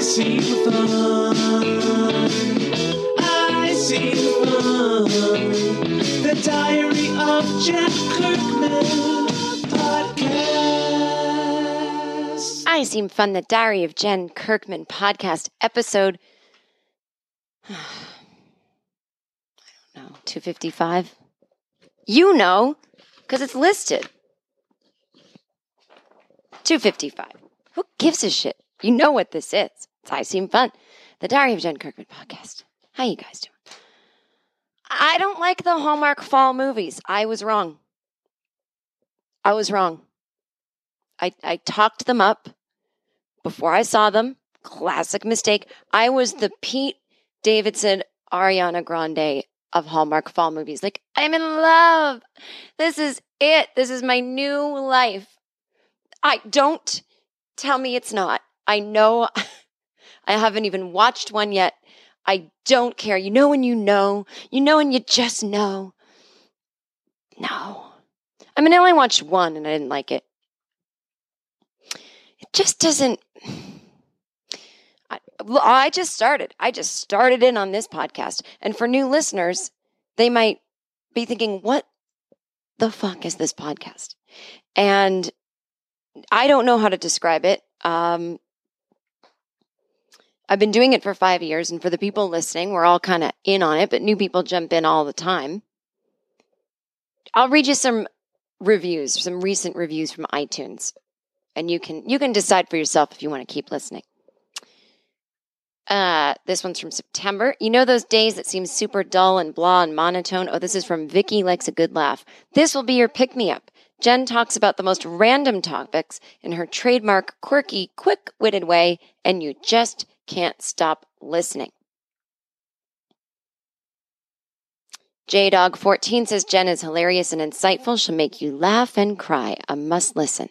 I see fun. I see the fun. The Diary of Jack Kirkman podcast. I Seem Fun, the Diary of Jen Kirkman podcast episode. I don't know, 255? You know, because it's listed. 255. Who gives a shit? You know what this is. I Seem Fun, the Diary of Jen Kirkman podcast. How you guys doing? I don't like the Hallmark fall movies. I was wrong. I was wrong. I, I talked them up before I saw them. Classic mistake. I was the Pete Davidson, Ariana Grande of Hallmark fall movies. Like, I'm in love. This is it. This is my new life. I don't tell me it's not. I know I haven't even watched one yet. I don't care. You know when you know, you know when you just know. No. I mean, I only watched one and I didn't like it. It just doesn't. I, I just started. I just started in on this podcast. And for new listeners, they might be thinking, what the fuck is this podcast? And I don't know how to describe it. Um, I've been doing it for five years, and for the people listening, we're all kind of in on it, but new people jump in all the time. I'll read you some reviews, some recent reviews from iTunes, and you can you can decide for yourself if you want to keep listening. Uh, this one's from September. You know those days that seem super dull and blah and monotone? Oh, this is from Vicky likes a good laugh. This will be your pick me up. Jen talks about the most random topics in her trademark, quirky, quick witted way, and you just can't stop listening. JDog14 says Jen is hilarious and insightful. She'll make you laugh and cry. A must listen.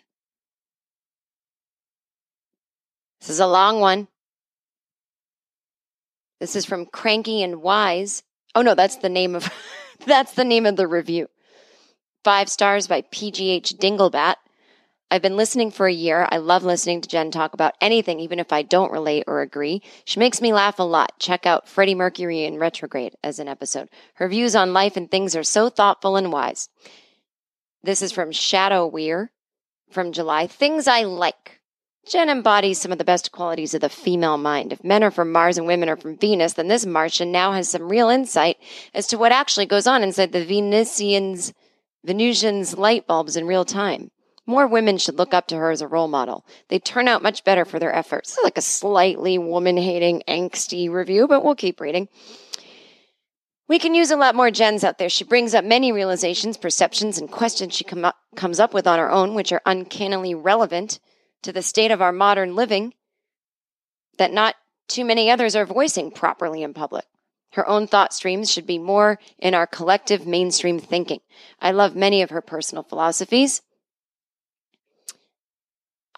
This is a long one. This is from Cranky and Wise. Oh no, that's the name of that's the name of the review. Five stars by PGH Dinglebat. I've been listening for a year. I love listening to Jen talk about anything, even if I don't relate or agree. She makes me laugh a lot. Check out Freddie Mercury in Retrograde as an episode. Her views on life and things are so thoughtful and wise. This is from Shadow Weir from July. Things I like. Jen embodies some of the best qualities of the female mind. If men are from Mars and women are from Venus, then this Martian now has some real insight as to what actually goes on inside the Venusians, Venusians light bulbs in real time. More women should look up to her as a role model. They turn out much better for their efforts. It's like a slightly woman hating, angsty review, but we'll keep reading. We can use a lot more Jens out there. She brings up many realizations, perceptions, and questions she com- comes up with on her own, which are uncannily relevant to the state of our modern living that not too many others are voicing properly in public. Her own thought streams should be more in our collective mainstream thinking. I love many of her personal philosophies.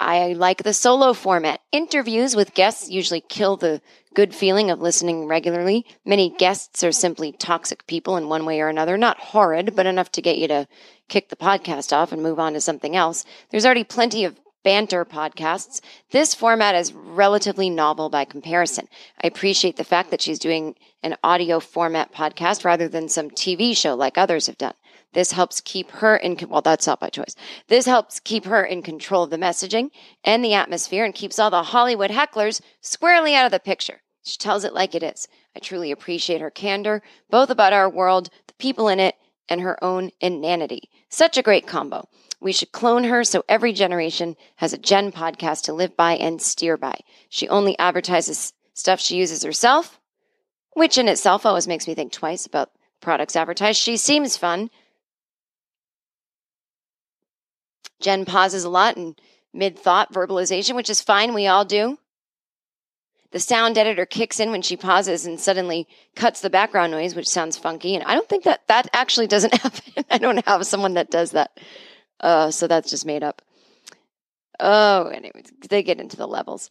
I like the solo format. Interviews with guests usually kill the good feeling of listening regularly. Many guests are simply toxic people in one way or another, not horrid, but enough to get you to kick the podcast off and move on to something else. There's already plenty of banter podcasts. This format is relatively novel by comparison. I appreciate the fact that she's doing an audio format podcast rather than some TV show like others have done. This helps keep her in, well, that's not by choice. This helps keep her in control of the messaging and the atmosphere and keeps all the Hollywood hecklers squarely out of the picture. She tells it like it is. I truly appreciate her candor, both about our world, the people in it, and her own inanity. Such a great combo. We should clone her so every generation has a Jen podcast to live by and steer by. She only advertises stuff she uses herself, which in itself always makes me think twice about products advertised. She seems fun. Jen pauses a lot in mid thought verbalization, which is fine. We all do. The sound editor kicks in when she pauses and suddenly cuts the background noise, which sounds funky. And I don't think that that actually doesn't happen. I don't have someone that does that. Uh, so that's just made up. Oh, anyways, they get into the levels.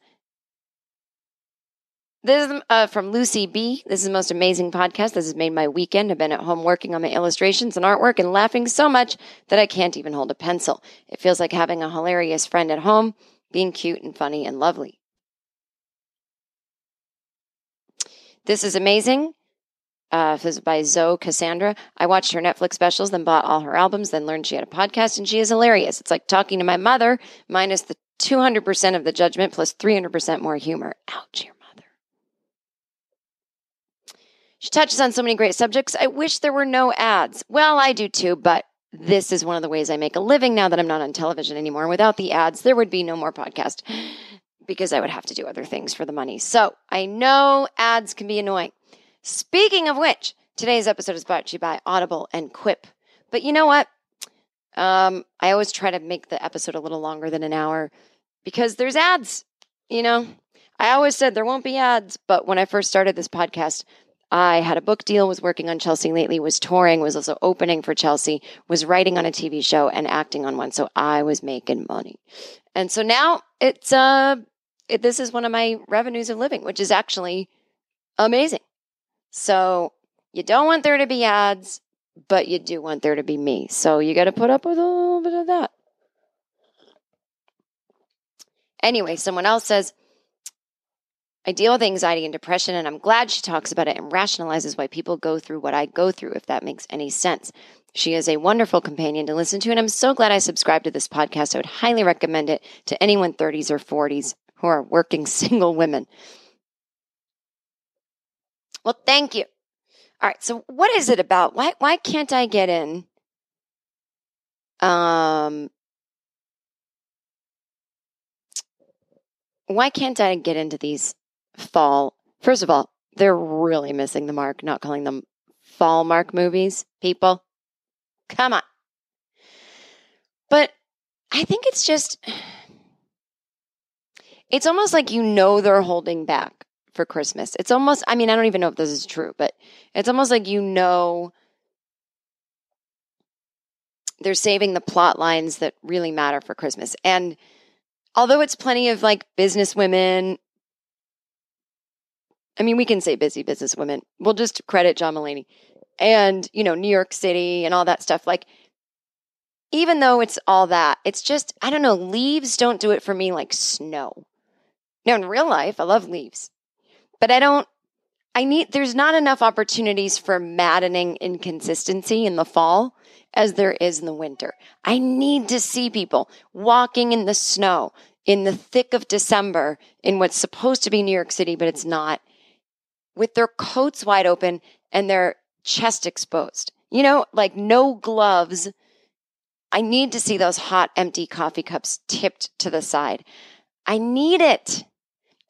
This is uh, from Lucy B. This is the most amazing podcast. This has made my weekend. I've been at home working on my illustrations and artwork and laughing so much that I can't even hold a pencil. It feels like having a hilarious friend at home, being cute and funny and lovely. This is amazing. Uh, this is by Zoe Cassandra. I watched her Netflix specials, then bought all her albums, then learned she had a podcast, and she is hilarious. It's like talking to my mother, minus the 200% of the judgment plus 300% more humor. Ouch, your mother. She touches on so many great subjects. I wish there were no ads. Well, I do too, but this is one of the ways I make a living now that I'm not on television anymore. Without the ads, there would be no more podcast because I would have to do other things for the money. So I know ads can be annoying. Speaking of which, today's episode is brought to you by Audible and Quip. But you know what? Um, I always try to make the episode a little longer than an hour because there's ads. You know, I always said there won't be ads, but when I first started this podcast, I had a book deal, was working on Chelsea lately, was touring, was also opening for Chelsea, was writing on a TV show and acting on one. So I was making money. And so now it's uh it, this is one of my revenues of living, which is actually amazing. So you don't want there to be ads, but you do want there to be me. So you got to put up with a little bit of that. Anyway, someone else says, I deal with anxiety and depression, and I'm glad she talks about it and rationalizes why people go through what I go through, if that makes any sense. She is a wonderful companion to listen to, and I'm so glad I subscribed to this podcast. I would highly recommend it to anyone 30s or 40s who are working single women. Well, thank you. All right. So what is it about? Why why can't I get in? Um why can't I get into these fall? First of all, they're really missing the mark, not calling them fall mark movies, people. Come on. But I think it's just it's almost like you know they're holding back for Christmas. It's almost, I mean, I don't even know if this is true, but it's almost like you know they're saving the plot lines that really matter for Christmas. And although it's plenty of like business women, I mean, we can say busy business women. We'll just credit John Mulaney and, you know, New York City and all that stuff. Like, even though it's all that, it's just, I don't know, leaves don't do it for me like snow. Now, in real life, I love leaves, but I don't, I need, there's not enough opportunities for maddening inconsistency in the fall as there is in the winter. I need to see people walking in the snow in the thick of December in what's supposed to be New York City, but it's not, with their coats wide open and their chest exposed. You know, like no gloves. I need to see those hot, empty coffee cups tipped to the side. I need it.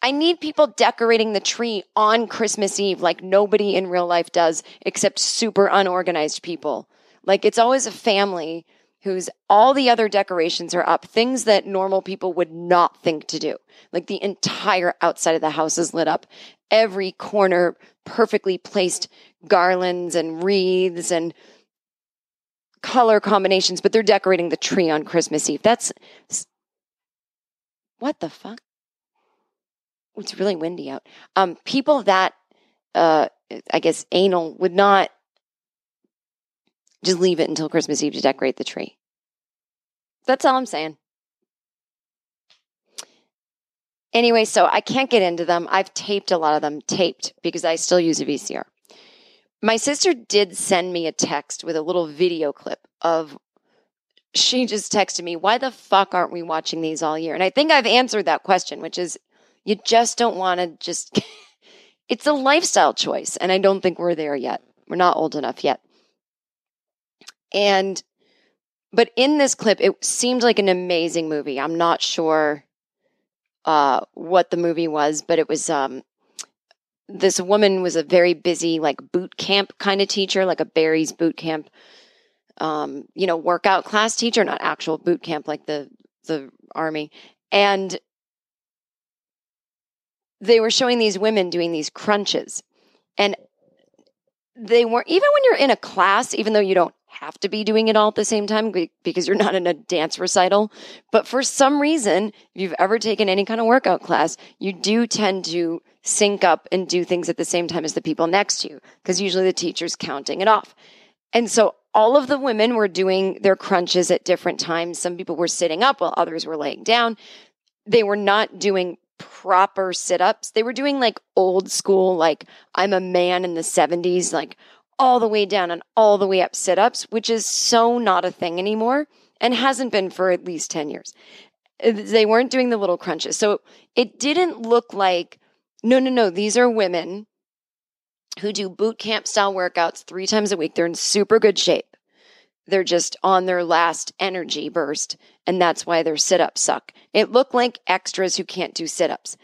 I need people decorating the tree on Christmas Eve like nobody in real life does except super unorganized people. Like it's always a family whose all the other decorations are up, things that normal people would not think to do. Like the entire outside of the house is lit up. Every corner perfectly placed garlands and wreaths and color combinations, but they're decorating the tree on Christmas Eve. That's what the fuck? It's really windy out. Um, people that, uh, I guess anal would not just leave it until Christmas Eve to decorate the tree. That's all I'm saying. Anyway, so I can't get into them. I've taped a lot of them, taped because I still use a VCR. My sister did send me a text with a little video clip of she just texted me, Why the fuck aren't we watching these all year? And I think I've answered that question, which is you just don't want to just, it's a lifestyle choice. And I don't think we're there yet. We're not old enough yet. And, but in this clip, it seemed like an amazing movie. I'm not sure uh, what the movie was, but it was um, this woman was a very busy like boot camp kind of teacher, like a Barry's boot camp, um, you know, workout class teacher, not actual boot camp like the the army, and they were showing these women doing these crunches, and they weren't even when you're in a class, even though you don't have to be doing it all at the same time because you're not in a dance recital. But for some reason, if you've ever taken any kind of workout class, you do tend to sync up and do things at the same time as the people next to you because usually the teacher's counting it off. And so all of the women were doing their crunches at different times. Some people were sitting up while others were laying down. They were not doing proper sit ups. They were doing like old school, like I'm a man in the 70s, like all the way down and all the way up sit ups, which is so not a thing anymore and hasn't been for at least 10 years. Uh, they weren't doing the little crunches. So it didn't look like, no, no, no, these are women who do boot camp style workouts three times a week. They're in super good shape. They're just on their last energy burst, and that's why their sit ups suck. It looked like extras who can't do sit ups.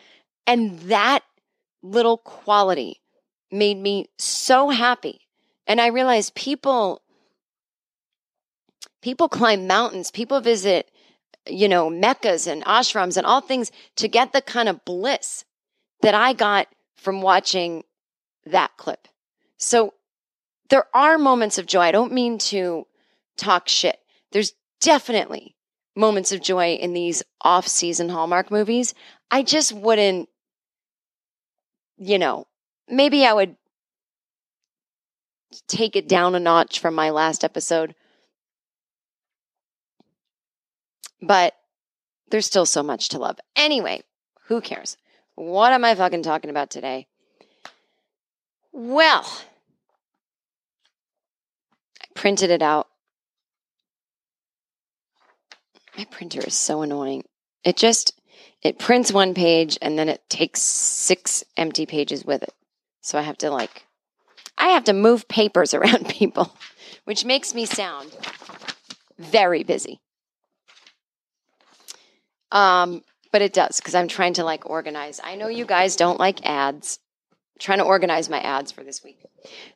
And that little quality made me so happy and I realized people people climb mountains, people visit, you know, meccas and ashrams and all things to get the kind of bliss that I got from watching that clip. So there are moments of joy. I don't mean to talk shit. There's definitely moments of joy in these off season Hallmark movies. I just wouldn't, you know, maybe I would take it down a notch from my last episode. But there's still so much to love. Anyway, who cares? What am I fucking talking about today? Well, I printed it out. My printer is so annoying. It just it prints one page and then it takes six empty pages with it. So I have to like I have to move papers around people, which makes me sound very busy. Um, but it does because I'm trying to like organize. I know you guys don't like ads. I'm trying to organize my ads for this week.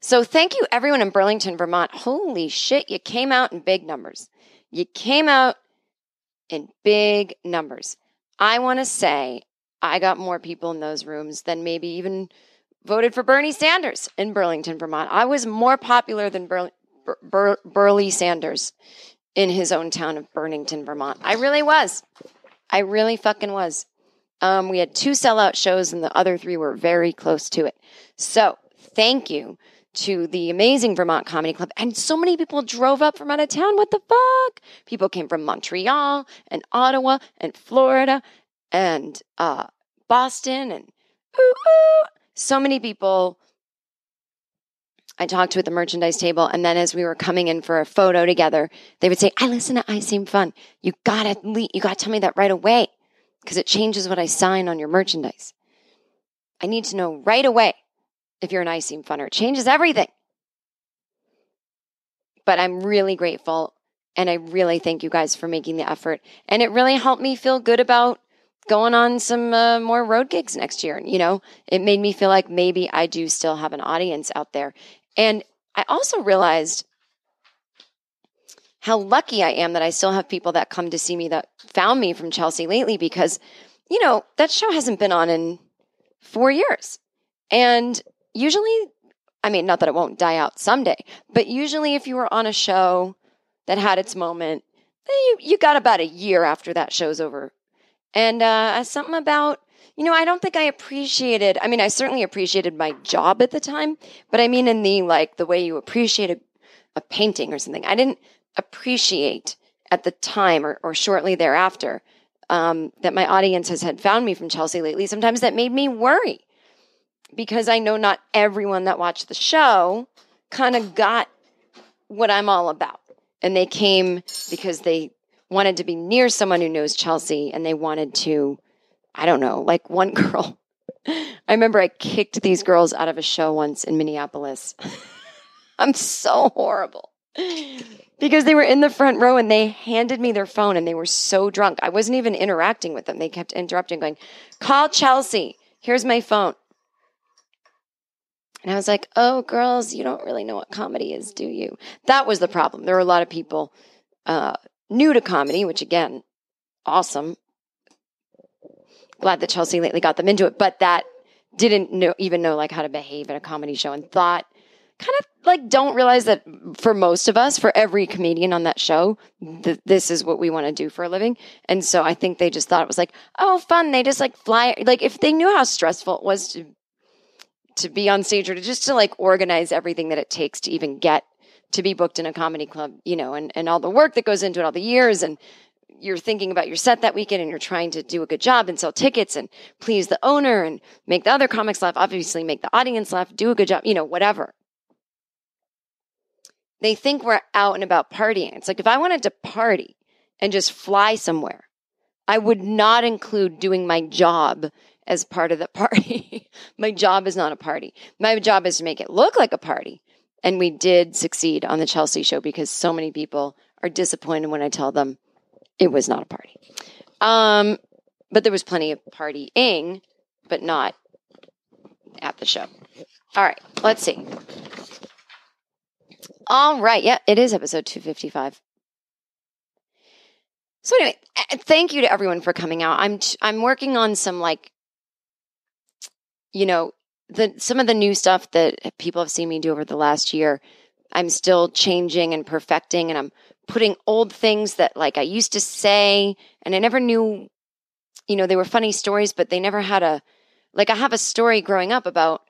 So thank you everyone in Burlington, Vermont. Holy shit, you came out in big numbers. You came out in big numbers. I want to say I got more people in those rooms than maybe even voted for Bernie Sanders in Burlington, Vermont. I was more popular than Bur- Bur- Burley Sanders in his own town of Burlington, Vermont. I really was. I really fucking was. Um, we had two sellout shows, and the other three were very close to it. So, thank you to the amazing Vermont Comedy Club. And so many people drove up from out of town. What the fuck? People came from Montreal and Ottawa and Florida and uh, Boston and ooh, ooh so many people I talked to at the merchandise table, and then as we were coming in for a photo together, they would say, "I listen to I Seem Fun. You gotta you gotta tell me that right away because it changes what I sign on your merchandise. I need to know right away if you're an I Seem Funner. It changes everything." But I'm really grateful, and I really thank you guys for making the effort, and it really helped me feel good about going on some uh, more road gigs next year. And you know, it made me feel like maybe I do still have an audience out there. And I also realized how lucky I am that I still have people that come to see me that found me from Chelsea lately because, you know, that show hasn't been on in four years. And usually, I mean, not that it won't die out someday, but usually if you were on a show that had its moment, you, you got about a year after that show's over And uh, something about, you know, I don't think I appreciated, I mean, I certainly appreciated my job at the time, but I mean, in the like the way you appreciate a, a painting or something, I didn't appreciate at the time or, or shortly thereafter um, that my audiences had found me from Chelsea lately. Sometimes that made me worry because I know not everyone that watched the show kind of got what I'm all about. And they came because they wanted to be near someone who knows Chelsea and they wanted to, I don't know, like one girl. I remember I kicked these girls out of a show once in Minneapolis. I'm so horrible because they were in the front row and they handed me their phone and they were so drunk. I wasn't even interacting with them. They kept interrupting, going, Call Chelsea. Here's my phone. And I was like, oh, girls, you don't really know what comedy is, do you? That was the problem. There were a lot of people uh, new to comedy, which again, awesome. Glad that Chelsea lately got them into it, but that didn't know, even know like how to behave at a comedy show and thought kind of like don't realize that for most of us, for every comedian on that show, th- this is what we want to do for a living. And so I think they just thought it was like, oh, fun. They just like fly. Like if they knew how stressful it was to to be on stage or to just to like organize everything that it takes to even get to be booked in a comedy club, you know, and, and all the work that goes into it, all the years and you're thinking about your set that weekend and you're trying to do a good job and sell tickets and please the owner and make the other comics laugh, obviously make the audience laugh, do a good job, you know, whatever. They think we're out and about partying. It's like if I wanted to party and just fly somewhere, I would not include doing my job as part of the party. my job is not a party. My job is to make it look like a party. And we did succeed on the Chelsea show because so many people are disappointed when I tell them it was not a party. Um, but there was plenty of partying, but not at the show. All right, let's see. All right, yeah, it is episode 255. So anyway, thank you to everyone for coming out. I'm I'm working on some like you know, the some of the new stuff that people have seen me do over the last year, I'm still changing and perfecting and I'm putting old things that like I used to say and I never knew you know, they were funny stories but they never had a like I have a story growing up about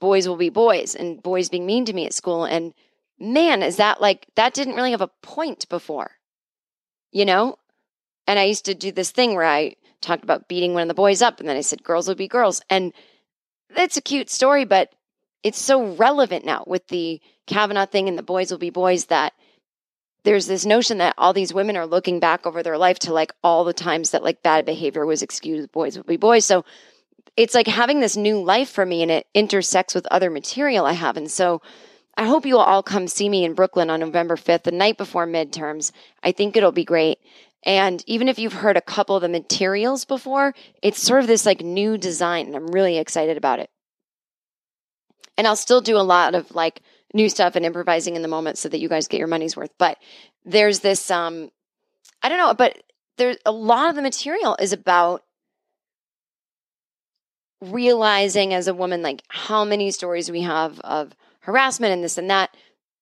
boys will be boys and boys being mean to me at school and man, is that like that didn't really have a point before. You know? And I used to do this thing where I talked about beating one of the boys up and then I said girls will be girls and it's a cute story, but it's so relevant now with the Kavanaugh thing and the boys will be boys that there's this notion that all these women are looking back over their life to like all the times that like bad behavior was excused, boys will be boys. So it's like having this new life for me and it intersects with other material I have. And so I hope you will all come see me in Brooklyn on November 5th, the night before midterms. I think it'll be great. And even if you've heard a couple of the materials before, it's sort of this like new design, and I'm really excited about it. And I'll still do a lot of like new stuff and improvising in the moment so that you guys get your money's worth. But there's this um I don't know, but there's a lot of the material is about realizing as a woman like how many stories we have of harassment and this and that,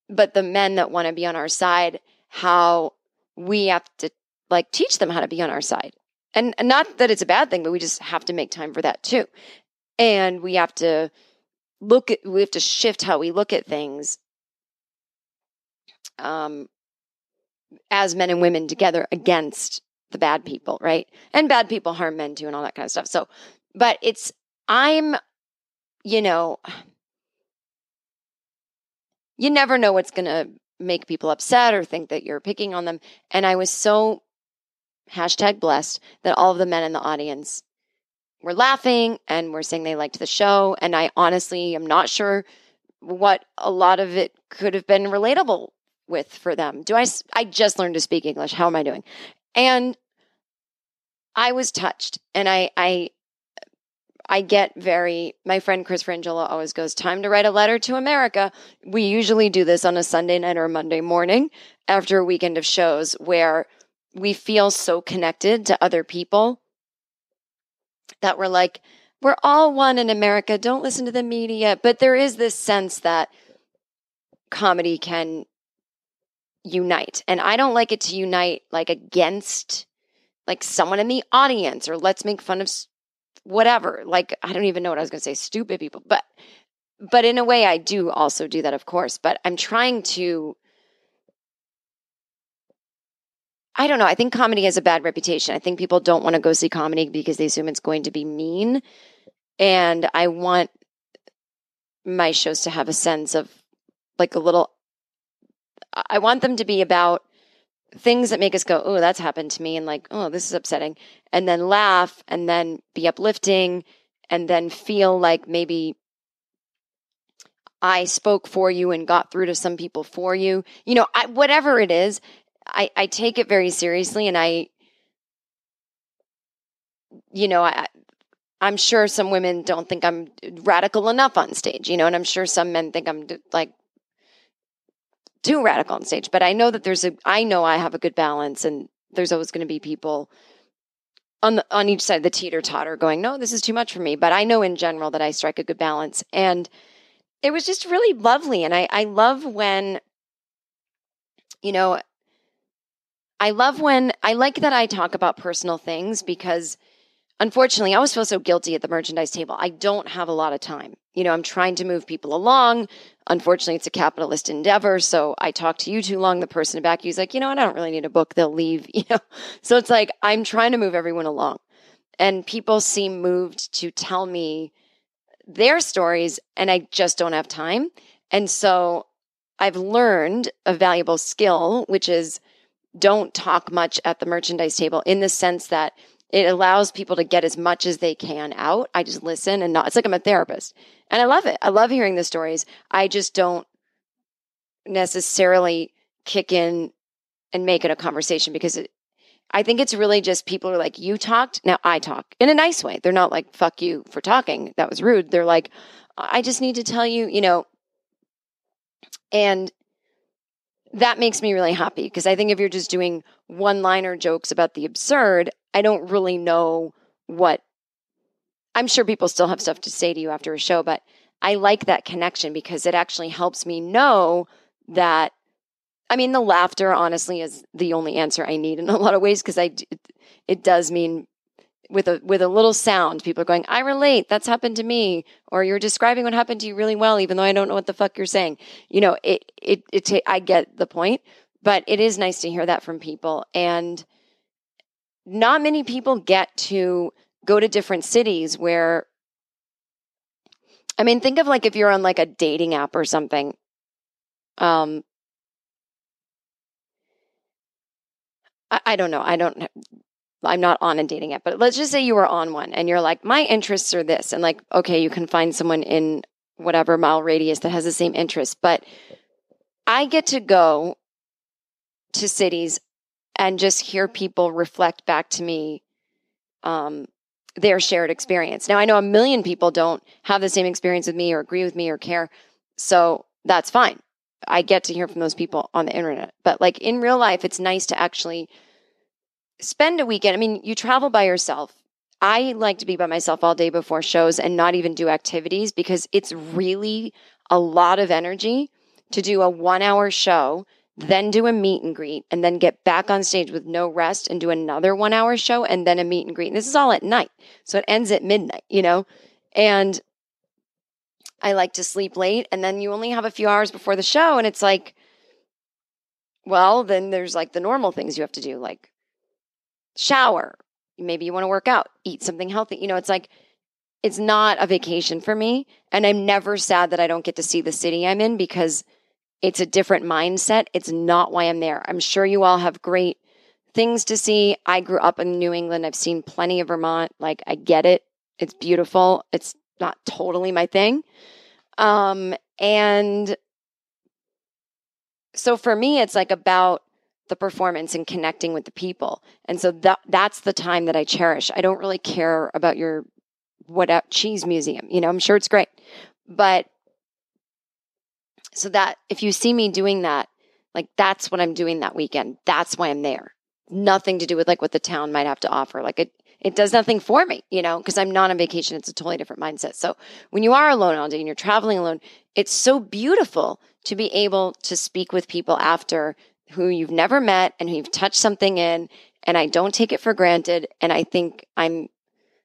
but the men that want to be on our side, how we have to like teach them how to be on our side. And, and not that it's a bad thing, but we just have to make time for that too. And we have to look at, we have to shift how we look at things um, as men and women together against the bad people, right? And bad people harm men too and all that kind of stuff. So, but it's, I'm, you know, you never know what's going to make people upset or think that you're picking on them. And I was so hashtag blessed that all of the men in the audience were laughing and were saying they liked the show. And I honestly am not sure what a lot of it could have been relatable with for them. Do I? I just learned to speak English. How am I doing? And I was touched, and I, I, I get very. My friend Chris Frangiola always goes, "Time to write a letter to America." We usually do this on a Sunday night or a Monday morning after a weekend of shows where we feel so connected to other people that we're like, we're all one in America. Don't listen to the media. But there is this sense that comedy can unite. And I don't like it to unite like against like someone in the audience or let's make fun of whatever. Like I don't even know what I was going to say stupid people, but but in a way I do also do that of course, but I'm trying to I don't know. I think comedy has a bad reputation. I think people don't want to go see comedy because they assume it's going to be mean. And I want my shows to have a sense of like a little, I want them to be about things that make us go, oh, that's happened to me. And like, oh, this is upsetting. And then laugh and then be uplifting and then feel like maybe I spoke for you and got through to some people for you. You know, I, whatever it is, I, I take it very seriously and I, you know, I, I'm sure some women don't think I'm radical enough on stage, you know, and I'm sure some men think I'm like too radical on stage. But I know that there's a, I know I have a good balance, and there's always going to be people on the on each side of the teeter totter going, no, this is too much for me. But I know in general that I strike a good balance, and it was just really lovely. And I I love when, you know, I love when I like that I talk about personal things because unfortunately, I always feel so guilty at the merchandise table. I don't have a lot of time. You know, I'm trying to move people along. Unfortunately, it's a capitalist endeavor. So I talk to you too long. The person back is like, you know what? I don't really need a book. They'll leave, you know? So it's like, I'm trying to move everyone along. And people seem moved to tell me their stories, and I just don't have time. And so I've learned a valuable skill, which is don't talk much at the merchandise table in the sense that it allows people to get as much as they can out. I just listen and not, it's like I'm a therapist. And I love it. I love hearing the stories. I just don't necessarily kick in and make it a conversation because it, I think it's really just people are like, you talked, now I talk in a nice way. They're not like, fuck you for talking. That was rude. They're like, I just need to tell you, you know, and that makes me really happy because I think if you're just doing one liner jokes about the absurd, I don't really know what. I'm sure people still have stuff to say to you after a show, but I like that connection because it actually helps me know that. I mean, the laughter honestly is the only answer I need in a lot of ways because I it, it does mean with a with a little sound, people are going, "I relate. That's happened to me," or "You're describing what happened to you really well, even though I don't know what the fuck you're saying." You know, it it it. I get the point, but it is nice to hear that from people, and not many people get to go to different cities where. I mean, think of like if you're on like a dating app or something. Um, I, I don't know. I don't. I'm not on a dating app, but let's just say you were on one and you're like, my interests are this. And like, okay, you can find someone in whatever mile radius that has the same interests. But I get to go to cities and just hear people reflect back to me um, their shared experience. Now, I know a million people don't have the same experience with me or agree with me or care. So that's fine. I get to hear from those people on the internet. But like in real life, it's nice to actually spend a weekend. I mean, you travel by yourself. I like to be by myself all day before shows and not even do activities because it's really a lot of energy to do a one hour show, then do a meet and greet, and then get back on stage with no rest and do another one hour show and then a meet and greet. And this is all at night. So it ends at midnight, you know? And I like to sleep late and then you only have a few hours before the show. And it's like, well, then there's like the normal things you have to do, like shower. Maybe you want to work out, eat something healthy. You know, it's like, it's not a vacation for me. And I'm never sad that I don't get to see the city I'm in because it's a different mindset. It's not why I'm there. I'm sure you all have great things to see. I grew up in New England. I've seen plenty of Vermont. Like, I get it. It's beautiful. It's not totally my thing. Um, and so for me, it's like about the performance and connecting with the people. And so that that's the time that I cherish. I don't really care about your what uh, cheese museum. You know, I'm sure it's great. But so that if you see me doing that, like that's what I'm doing that weekend. That's why I'm there. Nothing to do with like what the town might have to offer. Like it it does nothing for me, you know, because I'm not on vacation. It's a totally different mindset. So when you are alone all day and you're traveling alone, it's so beautiful to be able to speak with people after who you've never met and who you've touched something in and I don't take it for granted. And I think I'm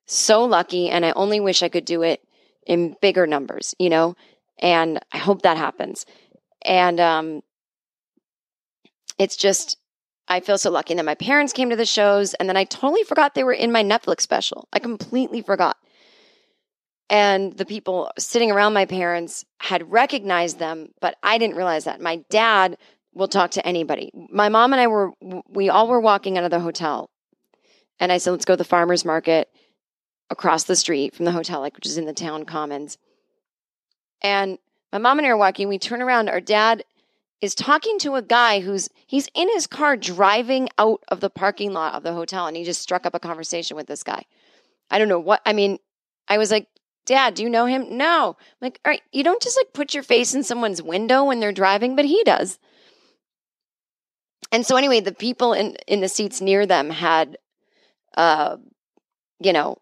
so lucky and I only wish I could do it in bigger numbers, you know? And I hope that happens. And um it's just I feel so lucky. Then my parents came to the shows and then I totally forgot they were in my Netflix special. I completely forgot. And the people sitting around my parents had recognized them, but I didn't realize that. My dad will talk to anybody. My mom and I were, we all were walking out of the hotel. And I said, let's go to the farmer's market across the street from the hotel, like, which is in the town commons. And my mom and I are walking. We turn around. Our dad is talking to a guy who's, he's in his car driving out of the parking lot of the hotel. And he just struck up a conversation with this guy. I don't know what, I mean, I was like, Dad, do you know him? No. I'm like, all right, you don't just like put your face in someone's window when they're driving, but he does. And so anyway, the people in in the seats near them had uh you know,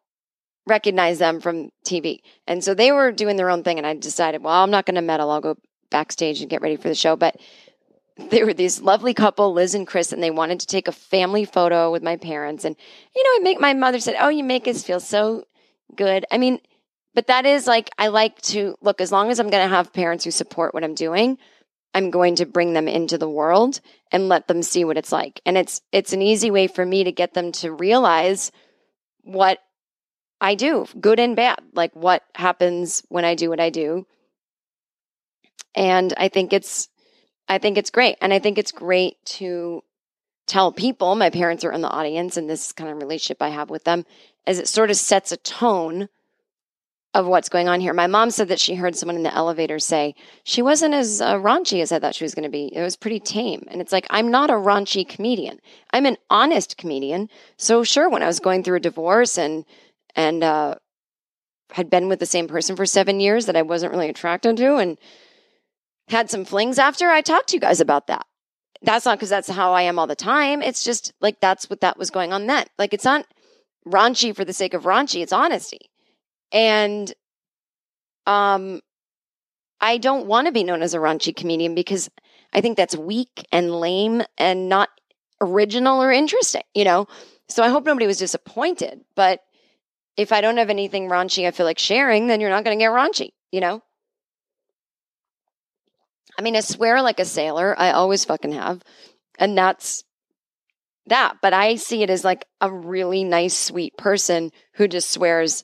recognized them from TV. And so they were doing their own thing and I decided, well, I'm not going to meddle. I'll go backstage and get ready for the show, but they were this lovely couple, Liz and Chris, and they wanted to take a family photo with my parents. And, you know, it make my mother said, Oh, you make us feel so good. I mean, but that is like, I like to look, as long as I'm going to have parents who support what I'm doing, I'm going to bring them into the world and let them see what it's like. And it's, it's an easy way for me to get them to realize what I do, good and bad, like what happens when I do what I do. And I think it's, I think it's great. And I think it's great to tell people, my parents are in the audience and this kind of relationship I have with them, as it sort of sets a tone of what's going on here. My mom said that she heard someone in the elevator say she wasn't as uh, raunchy as I thought she was going to be. It was pretty tame. And it's like, I'm not a raunchy comedian. I'm an honest comedian. So sure, when I was going through a divorce and, and, uh, had been with the same person for seven years that I wasn't really attracted to and had some flings after, I talked to you guys about that. That's not because that's how I am all the time. It's just like that's what that was going on then. Like it's not raunchy for the sake of raunchy, it's honesty. And um I don't want to be known as a raunchy comedian because I think that's weak and lame and not original or interesting, you know? So I hope nobody was disappointed. But if I don't have anything raunchy I feel like sharing, then you're not going to get raunchy, you know? I mean, I swear like a sailor. I always fucking have. And that's that. But I see it as like a really nice, sweet person who just swears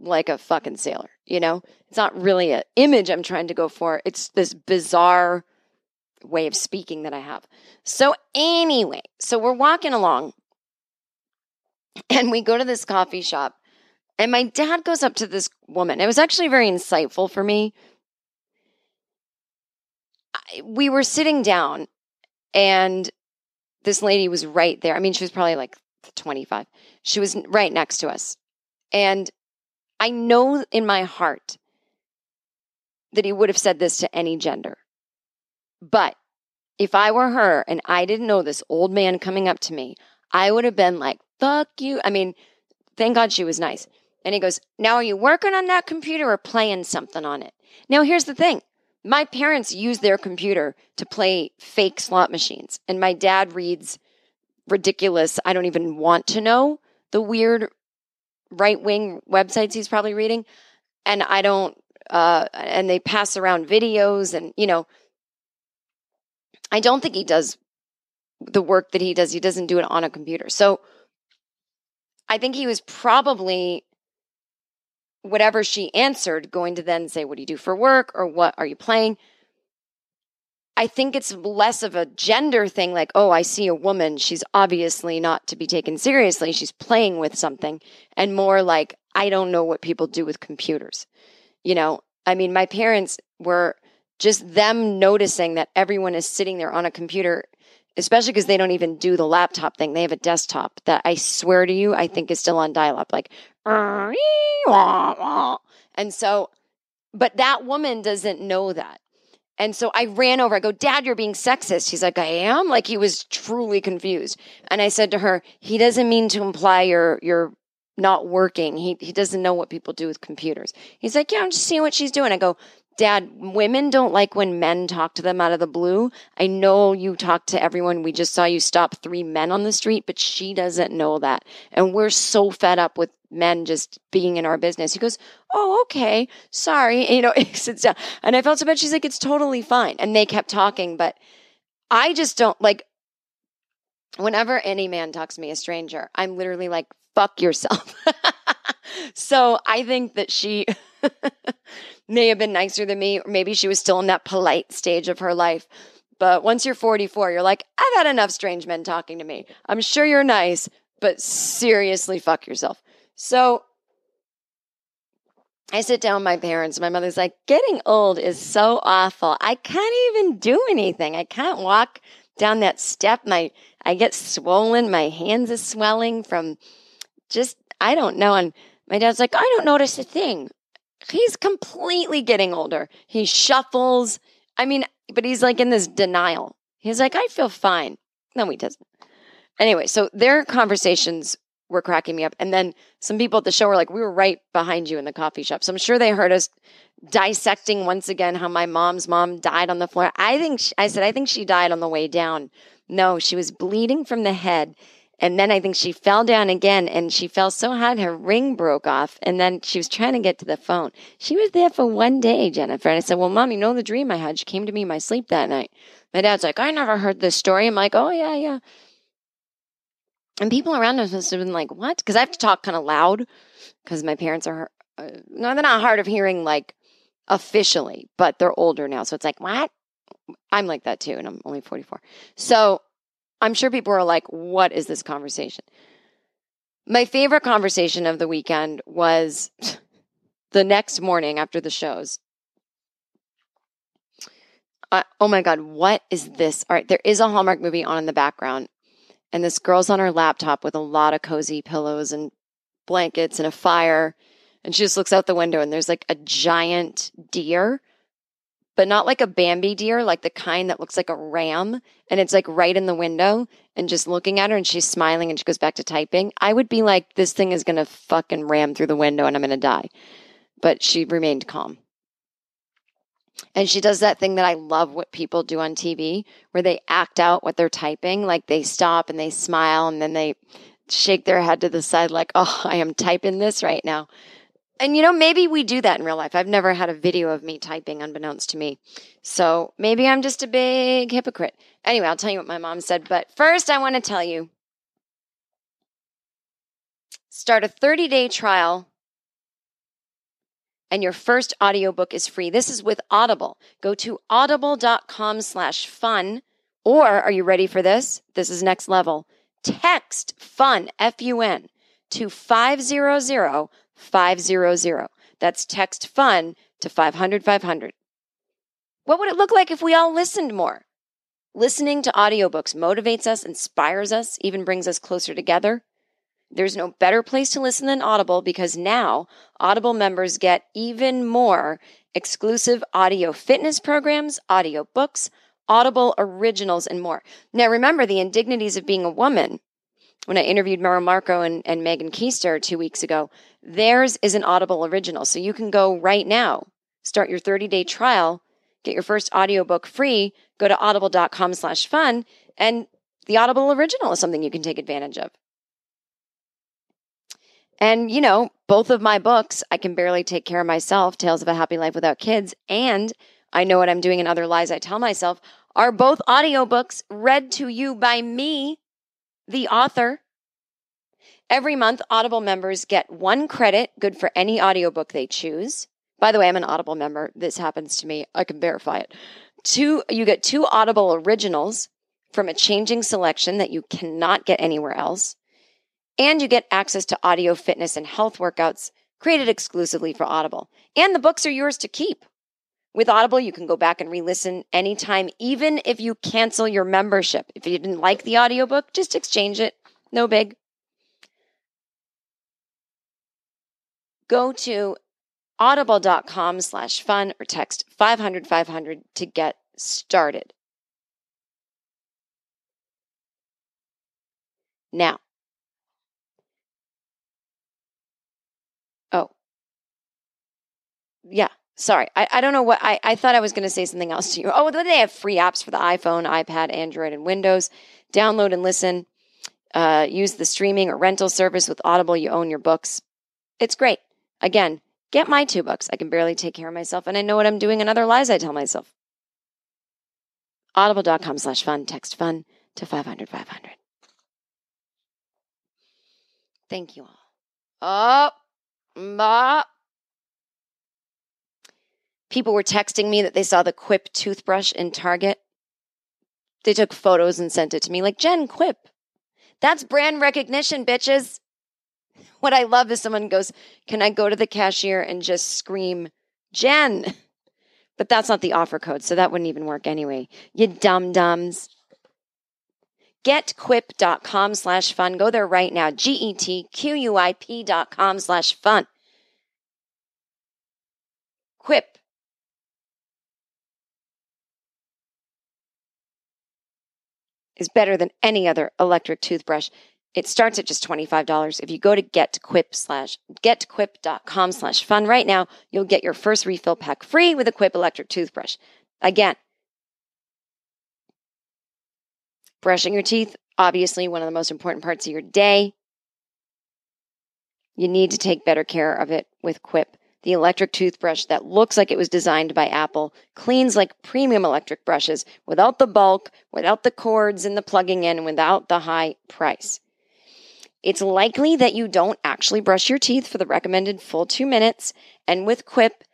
like a fucking sailor, you know? It's not really an image I'm trying to go for. It's this bizarre way of speaking that I have. So, anyway, so we're walking along and we go to this coffee shop. And my dad goes up to this woman. It was actually very insightful for me we were sitting down and this lady was right there. I mean, she was probably like 25. She was right next to us. And I know in my heart that he would have said this to any gender. But if I were her and I didn't know this old man coming up to me, I would have been like, fuck you. I mean, thank God she was nice. And he goes, Now are you working on that computer or playing something on it? Now here's the thing my parents use their computer to play fake slot machines, and my dad reads ridiculous, I don't even want to know the weird right wing websites he's probably reading. And I don't, uh, and they pass around videos, and, you know, I don't think he does the work that he does. He doesn't do it on a computer. So I think he was probably whatever she answered, going to then say, What do you do for work? or What are you playing? I think it's less of a gender thing, like, oh, I see a woman. She's obviously not to be taken seriously. She's playing with something. And more like, I don't know what people do with computers. You know, I mean, my parents were just them noticing that everyone is sitting there on a computer, especially because they don't even do the laptop thing. They have a desktop that I swear to you, I think is still on dial up. Like, and so, but that woman doesn't know that. And so I ran over. I go, Dad, you're being sexist. He's like, I am. Like he was truly confused. And I said to her, he doesn't mean to imply you're you're not working. He he doesn't know what people do with computers. He's like, Yeah, I'm just seeing what she's doing. I go, Dad, women don't like when men talk to them out of the blue. I know you talk to everyone. We just saw you stop three men on the street, but she doesn't know that. And we're so fed up with men just being in our business. He goes, Oh, okay. Sorry. And, you know, sits down. And I felt so bad. She's like, It's totally fine. And they kept talking, but I just don't like whenever any man talks to me, a stranger, I'm literally like, fuck yourself. so I think that she may have been nicer than me, or maybe she was still in that polite stage of her life. But once you're 44, you're like, I've had enough strange men talking to me. I'm sure you're nice, but seriously, fuck yourself. So I sit down with my parents. My mother's like, getting old is so awful. I can't even do anything. I can't walk down that step. My I get swollen. My hands are swelling from just I don't know. And my dad's like, I don't notice a thing. He's completely getting older. He shuffles. I mean, but he's like in this denial. He's like, I feel fine. No, he doesn't. Anyway, so their conversations were cracking me up. And then some people at the show were like, we were right behind you in the coffee shop. So I'm sure they heard us dissecting once again how my mom's mom died on the floor. I think, she, I said, I think she died on the way down. No, she was bleeding from the head. And then I think she fell down again and she fell so hard her ring broke off. And then she was trying to get to the phone. She was there for one day, Jennifer. And I said, Well, mom, you know the dream I had? She came to me in my sleep that night. My dad's like, I never heard this story. I'm like, Oh, yeah, yeah. And people around us must have been like, What? Because I have to talk kind of loud because my parents are, uh, no, they're not hard of hearing like officially, but they're older now. So it's like, What? I'm like that too. And I'm only 44. So I'm sure people are like, what is this conversation? My favorite conversation of the weekend was the next morning after the shows. Uh, oh my God, what is this? All right, there is a Hallmark movie on in the background, and this girl's on her laptop with a lot of cozy pillows and blankets and a fire. And she just looks out the window, and there's like a giant deer but not like a Bambi deer, like the kind that looks like a ram. And it's like right in the window and just looking at her and she's smiling and she goes back to typing. I would be like, this thing is going to fucking ram through the window and I'm going to die. But she remained calm. And she does that thing that I love what people do on TV where they act out what they're typing. Like they stop and they smile and then they shake their head to the side, like, oh, I am typing this right now. And you know, maybe we do that in real life. I've never had a video of me typing unbeknownst to me. So maybe I'm just a big hypocrite. Anyway, I'll tell you what my mom said. But first, I want to tell you start a 30 day trial and your first audiobook is free. This is with Audible. Go to audible.com slash fun. Or are you ready for this? This is next level. Text fun, F U N, to 500 500. That's text fun to 500 500. What would it look like if we all listened more? Listening to audiobooks motivates us, inspires us, even brings us closer together. There's no better place to listen than Audible because now Audible members get even more exclusive audio fitness programs, audio books, Audible originals, and more. Now, remember the indignities of being a woman when I interviewed Mara Marek and, and Megan Koester two weeks ago, theirs is an Audible original. So you can go right now, start your 30 day trial, get your first audiobook free, go to audible.com slash fun, and the Audible original is something you can take advantage of. And, you know, both of my books, I Can Barely Take Care of Myself, Tales of a Happy Life Without Kids, and I Know What I'm Doing and Other Lies I Tell Myself, are both audiobooks read to you by me the author. Every month, Audible members get one credit, good for any audiobook they choose. By the way, I'm an Audible member. This happens to me. I can verify it. Two, you get two Audible originals from a changing selection that you cannot get anywhere else. And you get access to audio fitness and health workouts created exclusively for Audible. And the books are yours to keep. With Audible, you can go back and re listen anytime, even if you cancel your membership. If you didn't like the audiobook, just exchange it. No big. Go to audible.com slash fun or text 500 500 to get started. Now, oh, yeah, sorry. I, I don't know what I, I thought I was going to say something else to you. Oh, they have free apps for the iPhone, iPad, Android, and Windows. Download and listen. Uh, use the streaming or rental service with Audible. You own your books. It's great. Again, get my two books. I can barely take care of myself, and I know what I'm doing and other lies I tell myself. Audible.com slash fun. Text fun to 500 500. Thank you all. Oh, bah. People were texting me that they saw the Quip toothbrush in Target. They took photos and sent it to me like, Jen, Quip. That's brand recognition, bitches. What I love is someone goes, Can I go to the cashier and just scream, Jen? But that's not the offer code, so that wouldn't even work anyway. You dum dums. Getquip.com slash fun. Go there right now. G E T Q U I P dot com slash fun. Quip. Is better than any other electric toothbrush. It starts at just $25. If you go to getquip slash getquip.com slash fun right now, you'll get your first refill pack free with a Quip electric toothbrush. Again, brushing your teeth, obviously one of the most important parts of your day. You need to take better care of it with Quip. The electric toothbrush that looks like it was designed by Apple cleans like premium electric brushes without the bulk, without the cords and the plugging in, without the high price. It's likely that you don't actually brush your teeth for the recommended full two minutes. And with Quip,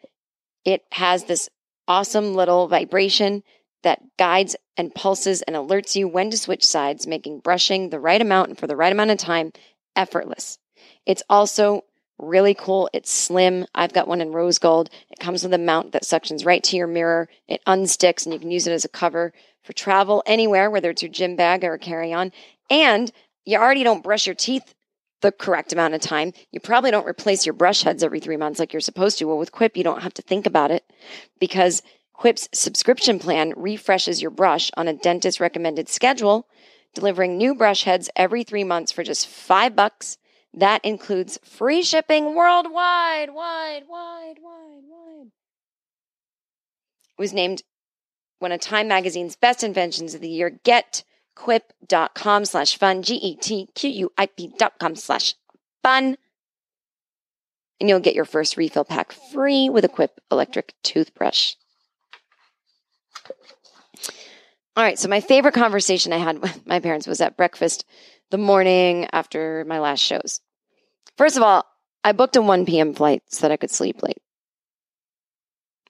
it has this awesome little vibration that guides and pulses and alerts you when to switch sides, making brushing the right amount and for the right amount of time effortless. It's also really cool. It's slim. I've got one in rose gold. It comes with a mount that suctions right to your mirror. It unsticks and you can use it as a cover for travel anywhere, whether it's your gym bag or a carry on. And you already don't brush your teeth the correct amount of time. You probably don't replace your brush heads every three months like you're supposed to. Well, with Quip, you don't have to think about it because Quip's subscription plan refreshes your brush on a dentist recommended schedule, delivering new brush heads every three months for just five bucks. That includes free shipping worldwide, wide, wide, wide, wide. It was named one of Time Magazine's best inventions of the year. GetQuip.com slash fun, G-E-T-Q-U-I-P dot com slash fun. And you'll get your first refill pack free with a Quip electric toothbrush. All right, so my favorite conversation I had with my parents was at breakfast the morning after my last shows. First of all, I booked a 1 p.m. flight so that I could sleep late.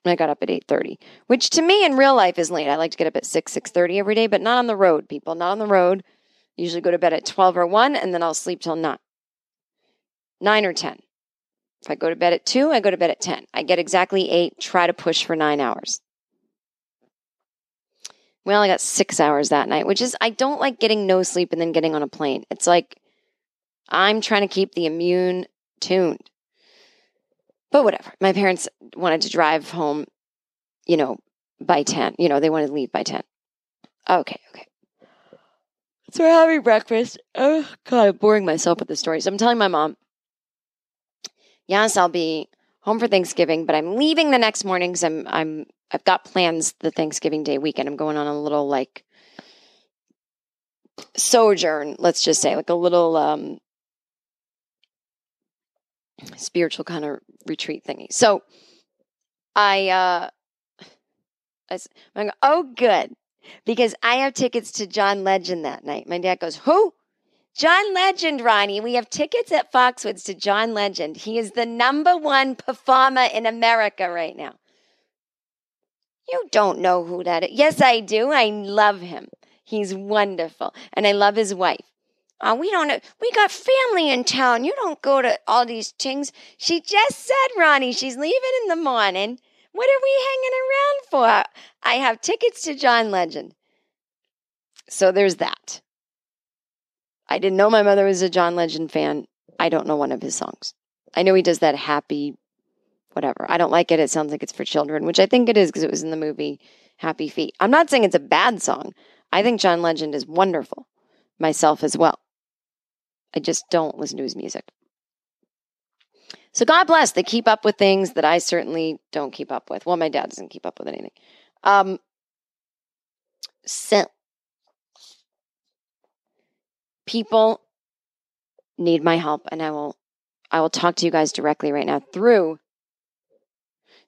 I got up at 8:30, which to me in real life is late. I like to get up at 6, 6:30 every day, but not on the road, people. Not on the road. Usually go to bed at 12 or 1 and then I'll sleep till 9. 9 or 10. If I go to bed at 2, I go to bed at 10. I get exactly 8, try to push for 9 hours. We only got 6 hours that night, which is I don't like getting no sleep and then getting on a plane. It's like I'm trying to keep the immune tuned. But whatever. My parents wanted to drive home, you know, by 10. You know, they wanted to leave by 10. Okay, okay. So we're having breakfast. Oh, God, I'm boring myself with the story. So I'm telling my mom, yes, I'll be home for Thanksgiving, but I'm leaving the next morning because I'm, I'm, I've got plans the Thanksgiving Day weekend. I'm going on a little like sojourn, let's just say, like a little um, spiritual kind of retreat thingy. So I, uh, I, go, oh, good. Because I have tickets to John Legend that night. My dad goes, who? John Legend, Ronnie. We have tickets at Foxwoods to John Legend. He is the number one performer in America right now. You don't know who that is. Yes, I do. I love him. He's wonderful. And I love his wife. Uh, we don't. We got family in town. You don't go to all these things. She just said, Ronnie, she's leaving in the morning. What are we hanging around for? I have tickets to John Legend. So there's that. I didn't know my mother was a John Legend fan. I don't know one of his songs. I know he does that happy, whatever. I don't like it. It sounds like it's for children, which I think it is because it was in the movie Happy Feet. I'm not saying it's a bad song. I think John Legend is wonderful, myself as well. I just don't listen to his music. So God bless. They keep up with things that I certainly don't keep up with. Well, my dad doesn't keep up with anything. Um, so people need my help, and I will I will talk to you guys directly right now through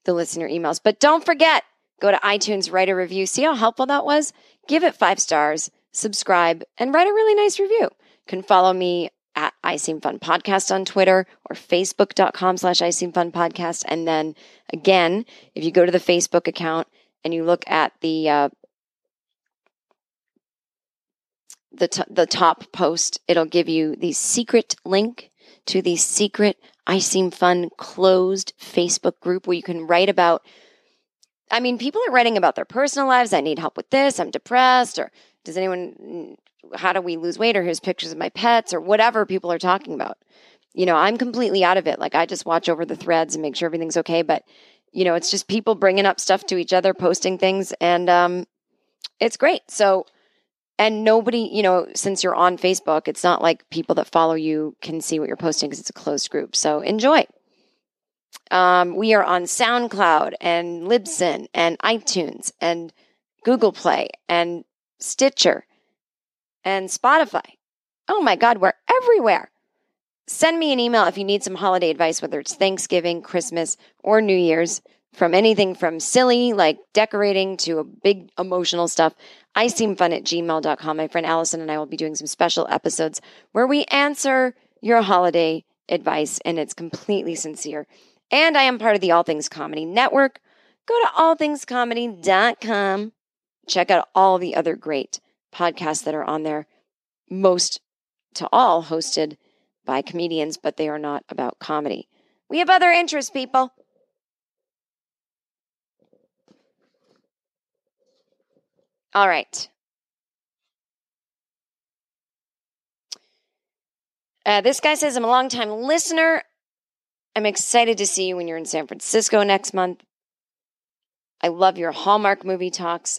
the listener emails. But don't forget, go to iTunes, write a review. See how helpful that was? Give it five stars, subscribe, and write a really nice review. Can follow me at I Seem Fun Podcast on Twitter or facebook.com slash I Seem Fun Podcast. And then again, if you go to the Facebook account and you look at the uh, the, t- the top post, it'll give you the secret link to the secret I Seem Fun closed Facebook group where you can write about. I mean, people are writing about their personal lives. I need help with this. I'm depressed. Or does anyone, how do we lose weight? Or here's pictures of my pets or whatever people are talking about. You know, I'm completely out of it. Like, I just watch over the threads and make sure everything's okay. But, you know, it's just people bringing up stuff to each other, posting things. And um, it's great. So, and nobody, you know, since you're on Facebook, it's not like people that follow you can see what you're posting because it's a closed group. So enjoy. Um, we are on SoundCloud and Libsyn and iTunes and Google Play and Stitcher and Spotify. Oh my God, we're everywhere. Send me an email if you need some holiday advice, whether it's Thanksgiving, Christmas, or New Year's, from anything from silly, like decorating, to big emotional stuff. I seem fun at gmail.com. My friend Allison and I will be doing some special episodes where we answer your holiday advice, and it's completely sincere. And I am part of the All Things Comedy Network. Go to allthingscomedy.com. Check out all the other great podcasts that are on there. Most to all hosted by comedians, but they are not about comedy. We have other interests, people. All right. Uh, this guy says, I'm a long time listener. I'm excited to see you when you're in San Francisco next month. I love your Hallmark movie talks.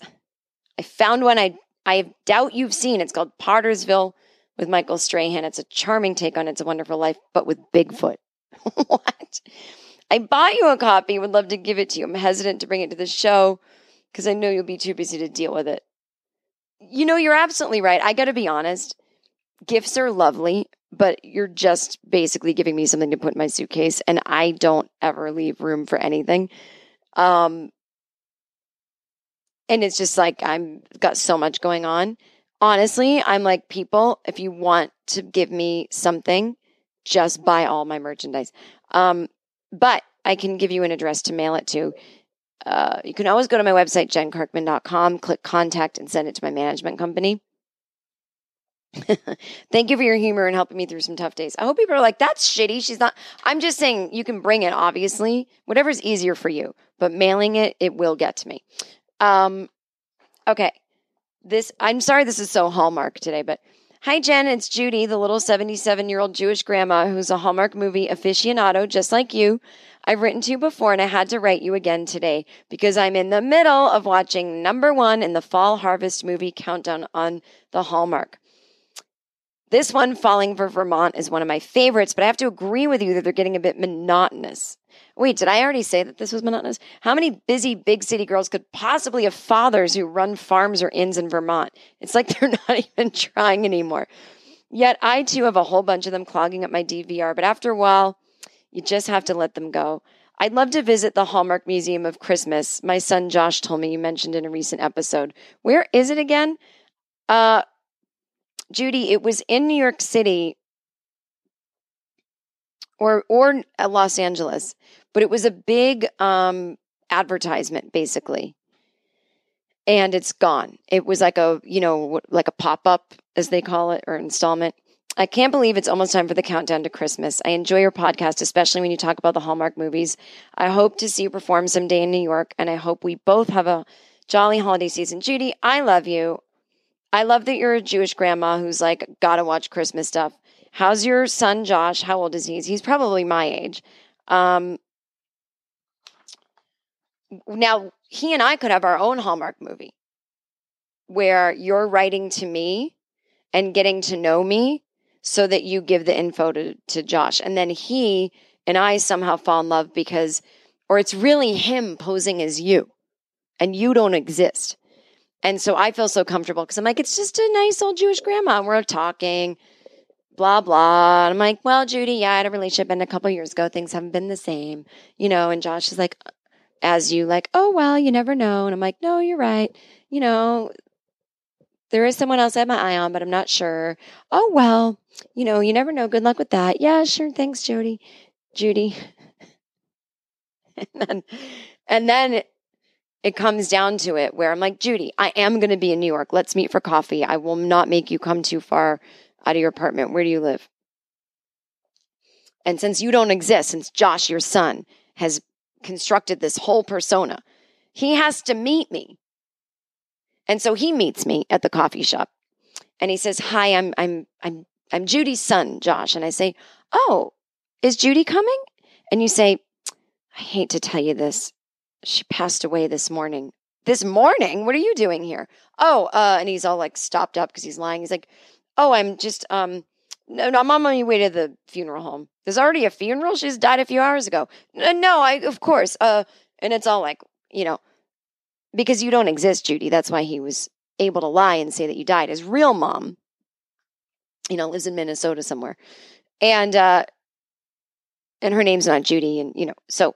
I found one I, I doubt you've seen. It's called Pottersville with Michael Strahan. It's a charming take on It's a Wonderful Life, but with Bigfoot. what? I bought you a copy, would love to give it to you. I'm hesitant to bring it to the show because I know you'll be too busy to deal with it. You know, you're absolutely right. I got to be honest. Gifts are lovely, but you're just basically giving me something to put in my suitcase, and I don't ever leave room for anything. Um, and it's just like I'm got so much going on. Honestly, I'm like, people, if you want to give me something, just buy all my merchandise. Um, but I can give you an address to mail it to. Uh, you can always go to my website, jenkirkman.com, click contact, and send it to my management company. Thank you for your humor and helping me through some tough days. I hope people are like, that's shitty. She's not. I'm just saying you can bring it, obviously, whatever's easier for you, but mailing it, it will get to me. Um, okay. This, I'm sorry this is so Hallmark today, but hi, Jen. It's Judy, the little 77 year old Jewish grandma who's a Hallmark movie aficionado, just like you. I've written to you before and I had to write you again today because I'm in the middle of watching number one in the fall harvest movie countdown on the Hallmark. This one, Falling for Vermont, is one of my favorites, but I have to agree with you that they're getting a bit monotonous. Wait, did I already say that this was monotonous? How many busy big city girls could possibly have fathers who run farms or inns in Vermont? It's like they're not even trying anymore. Yet I too have a whole bunch of them clogging up my DVR, but after a while, you just have to let them go. I'd love to visit the Hallmark Museum of Christmas. My son Josh told me you mentioned in a recent episode. Where is it again? Uh, Judy, it was in New York City or or Los Angeles, but it was a big um, advertisement basically. And it's gone. It was like a, you know, like a pop-up as they call it or installment. I can't believe it's almost time for the countdown to Christmas. I enjoy your podcast, especially when you talk about the Hallmark movies. I hope to see you perform someday in New York, and I hope we both have a jolly holiday season. Judy, I love you. I love that you're a Jewish grandma who's like, gotta watch Christmas stuff. How's your son, Josh? How old is he? He's probably my age. Um, now, he and I could have our own Hallmark movie where you're writing to me and getting to know me so that you give the info to, to Josh. And then he and I somehow fall in love because, or it's really him posing as you and you don't exist. And so I feel so comfortable because I'm like, it's just a nice old Jewish grandma. And we're talking, blah, blah. And I'm like, well, Judy, yeah, I had a relationship and a couple years ago, things haven't been the same, you know. And Josh is like, as you, like, oh, well, you never know. And I'm like, no, you're right. You know, there is someone else I have my eye on, but I'm not sure. Oh, well, you know, you never know. Good luck with that. Yeah, sure. Thanks, Jody. Judy. and then, and then it comes down to it where I'm like, Judy, I am going to be in New York. Let's meet for coffee. I will not make you come too far out of your apartment. Where do you live? And since you don't exist, since Josh, your son, has constructed this whole persona, he has to meet me. And so he meets me at the coffee shop and he says, Hi, I'm I'm I'm I'm Judy's son, Josh. And I say, Oh, is Judy coming? And you say, I hate to tell you this. She passed away this morning. This morning? What are you doing here? Oh, uh, and he's all like stopped up because he's lying. He's like, Oh, I'm just um no, no, I'm on my way to the funeral home. There's already a funeral. She's died a few hours ago. No, I of course. Uh, and it's all like, you know, because you don't exist, Judy. That's why he was able to lie and say that you died. His real mom, you know, lives in Minnesota somewhere, and uh, and her name's not Judy, and you know, so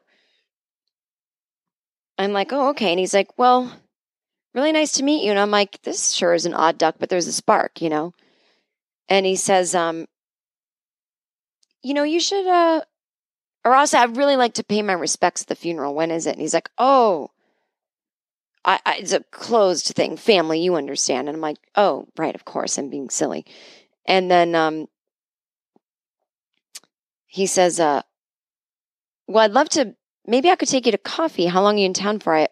I'm like, oh, okay, and he's like, well, really nice to meet you, and I'm like, this sure is an odd duck, but there's a spark, you know, and he says, um, you know, you should, uh, or also, I'd really like to pay my respects at the funeral. When is it? And he's like, oh. I, I, it's a closed thing, family, you understand. And I'm like, oh, right, of course, I'm being silly. And then um, he says, uh, well, I'd love to, maybe I could take you to coffee. How long are you in town for? I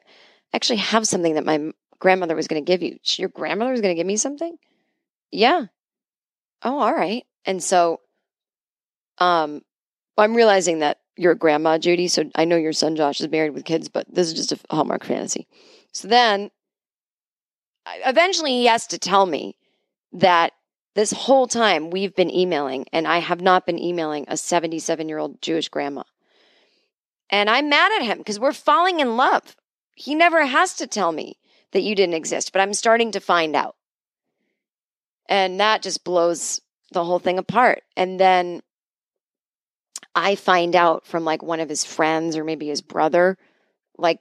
actually have something that my grandmother was going to give you. Your grandmother was going to give me something? Yeah. Oh, all right. And so um, I'm realizing that you're a grandma, Judy. So I know your son Josh is married with kids, but this is just a Hallmark fantasy. So then eventually he has to tell me that this whole time we've been emailing and I have not been emailing a 77 year old Jewish grandma. And I'm mad at him because we're falling in love. He never has to tell me that you didn't exist, but I'm starting to find out. And that just blows the whole thing apart. And then I find out from like one of his friends or maybe his brother, like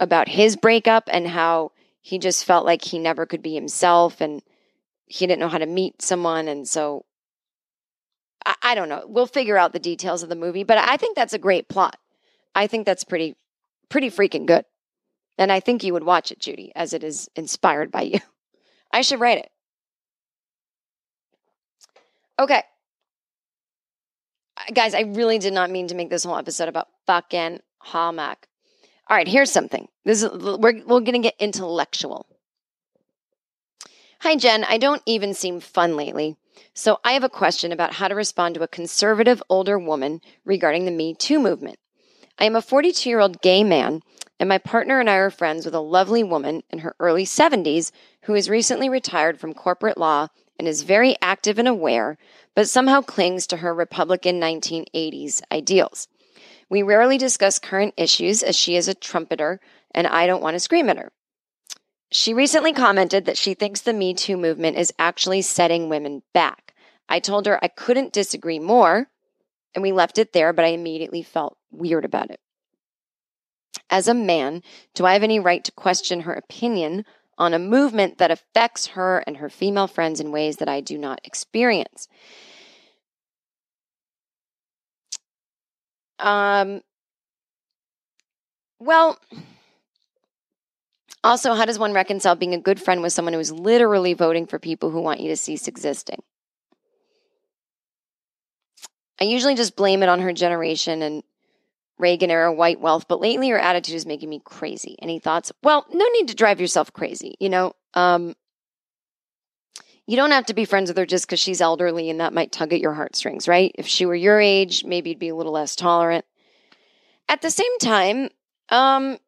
about his breakup and how he just felt like he never could be himself and he didn't know how to meet someone. And so I, I don't know. We'll figure out the details of the movie, but I think that's a great plot. I think that's pretty, pretty freaking good. And I think you would watch it, Judy, as it is inspired by you. I should write it. Okay. Guys, I really did not mean to make this whole episode about fucking Hallmark. All right, here's something. This is we're we're to get intellectual. Hi Jen, I don't even seem fun lately. So I have a question about how to respond to a conservative older woman regarding the Me Too movement. I am a 42-year-old gay man and my partner and I are friends with a lovely woman in her early 70s who is recently retired from corporate law and is very active and aware, but somehow clings to her Republican 1980s ideals. We rarely discuss current issues as she is a trumpeter and I don't want to scream at her. She recently commented that she thinks the Me Too movement is actually setting women back. I told her I couldn't disagree more, and we left it there, but I immediately felt weird about it. As a man, do I have any right to question her opinion on a movement that affects her and her female friends in ways that I do not experience? Um, well, also, how does one reconcile being a good friend with someone who is literally voting for people who want you to cease existing? I usually just blame it on her generation and Reagan era white wealth, but lately her attitude is making me crazy. Any thoughts? Well, no need to drive yourself crazy. You know, um, you don't have to be friends with her just because she's elderly and that might tug at your heartstrings, right? If she were your age, maybe you'd be a little less tolerant. At the same time, um,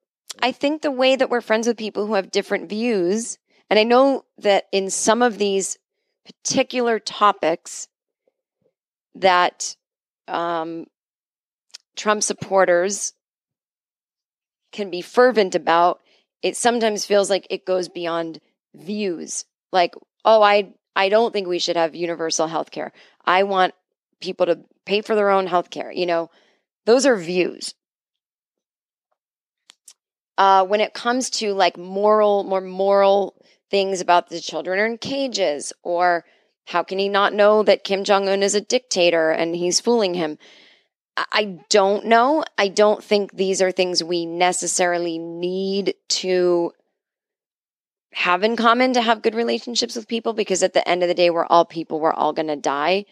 I think the way that we're friends with people who have different views, and I know that in some of these particular topics that um, Trump supporters can be fervent about, it sometimes feels like it goes beyond views. Like, oh, I I don't think we should have universal health care. I want people to pay for their own health care. You know, those are views. Uh, when it comes to like moral, more moral things about the children are in cages, or how can he not know that Kim Jong un is a dictator and he's fooling him? I don't know. I don't think these are things we necessarily need to have in common to have good relationships with people because at the end of the day, we're all people. We're all going to die.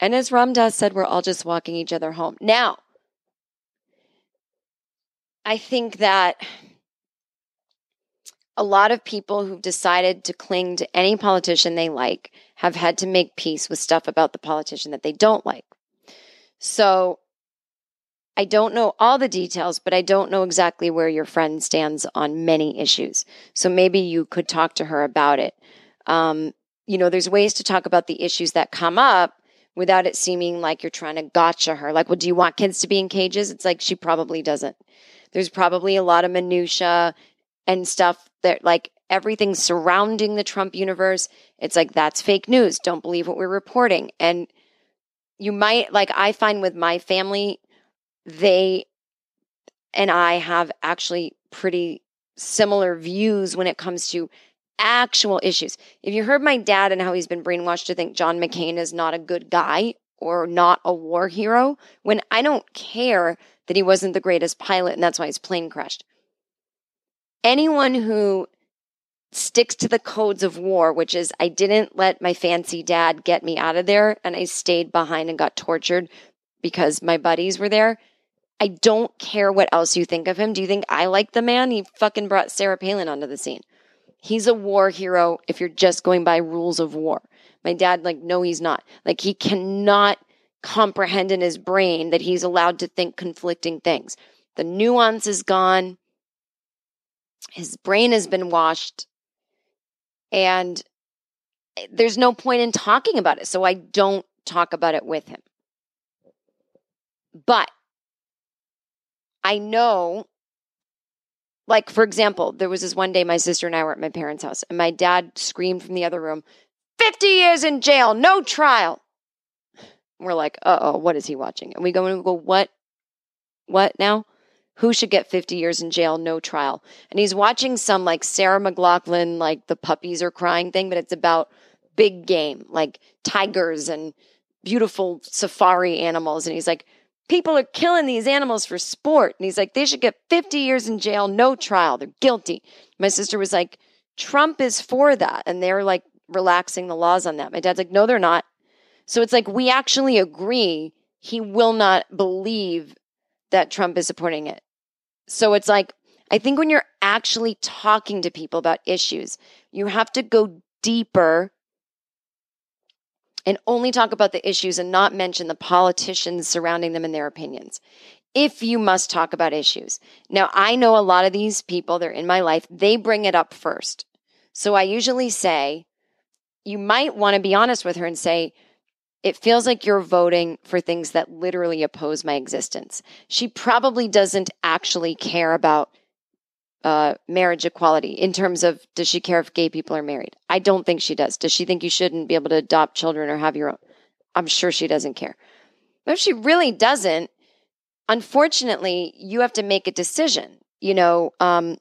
And as Ram Dass said, we're all just walking each other home. Now, I think that a lot of people who've decided to cling to any politician they like have had to make peace with stuff about the politician that they don't like. So I don't know all the details, but I don't know exactly where your friend stands on many issues. So maybe you could talk to her about it. Um, you know, there's ways to talk about the issues that come up without it seeming like you're trying to gotcha her. Like, well, do you want kids to be in cages? It's like she probably doesn't. There's probably a lot of minutia and stuff that like everything surrounding the Trump universe. It's like that's fake news. Don't believe what we're reporting. And you might like I find with my family, they and I have actually pretty similar views when it comes to actual issues. If you heard my dad and how he's been brainwashed to think John McCain is not a good guy or not a war hero, when I don't care that he wasn't the greatest pilot and that's why his plane crashed. Anyone who sticks to the codes of war, which is I didn't let my fancy dad get me out of there and I stayed behind and got tortured because my buddies were there. I don't care what else you think of him. Do you think I like the man? He fucking brought Sarah Palin onto the scene. He's a war hero if you're just going by rules of war. My dad, like, no, he's not. Like, he cannot comprehend in his brain that he's allowed to think conflicting things. The nuance is gone. His brain has been washed. And eh, there's no point in talking about it. So I don't talk about it with him. But I know like, for example, there was this one day my sister and I were at my parents' house, and my dad screamed from the other room, 50 years in jail, no trial. We're like, uh oh, what is he watching? And we go and we go, what? What now? Who should get 50 years in jail, no trial? And he's watching some like Sarah McLachlan, like the puppies are crying thing, but it's about big game, like tigers and beautiful safari animals. And he's like, People are killing these animals for sport. And he's like, they should get 50 years in jail, no trial. They're guilty. My sister was like, Trump is for that. And they're like relaxing the laws on that. My dad's like, no, they're not. So it's like, we actually agree he will not believe that Trump is supporting it. So it's like, I think when you're actually talking to people about issues, you have to go deeper and only talk about the issues and not mention the politicians surrounding them and their opinions. If you must talk about issues. Now, I know a lot of these people, they're in my life, they bring it up first. So I usually say, you might want to be honest with her and say, it feels like you're voting for things that literally oppose my existence. She probably doesn't actually care about uh, marriage equality in terms of does she care if gay people are married? I don't think she does. Does she think you shouldn't be able to adopt children or have your own? I'm sure she doesn't care. But if she really doesn't, unfortunately, you have to make a decision. You know, um,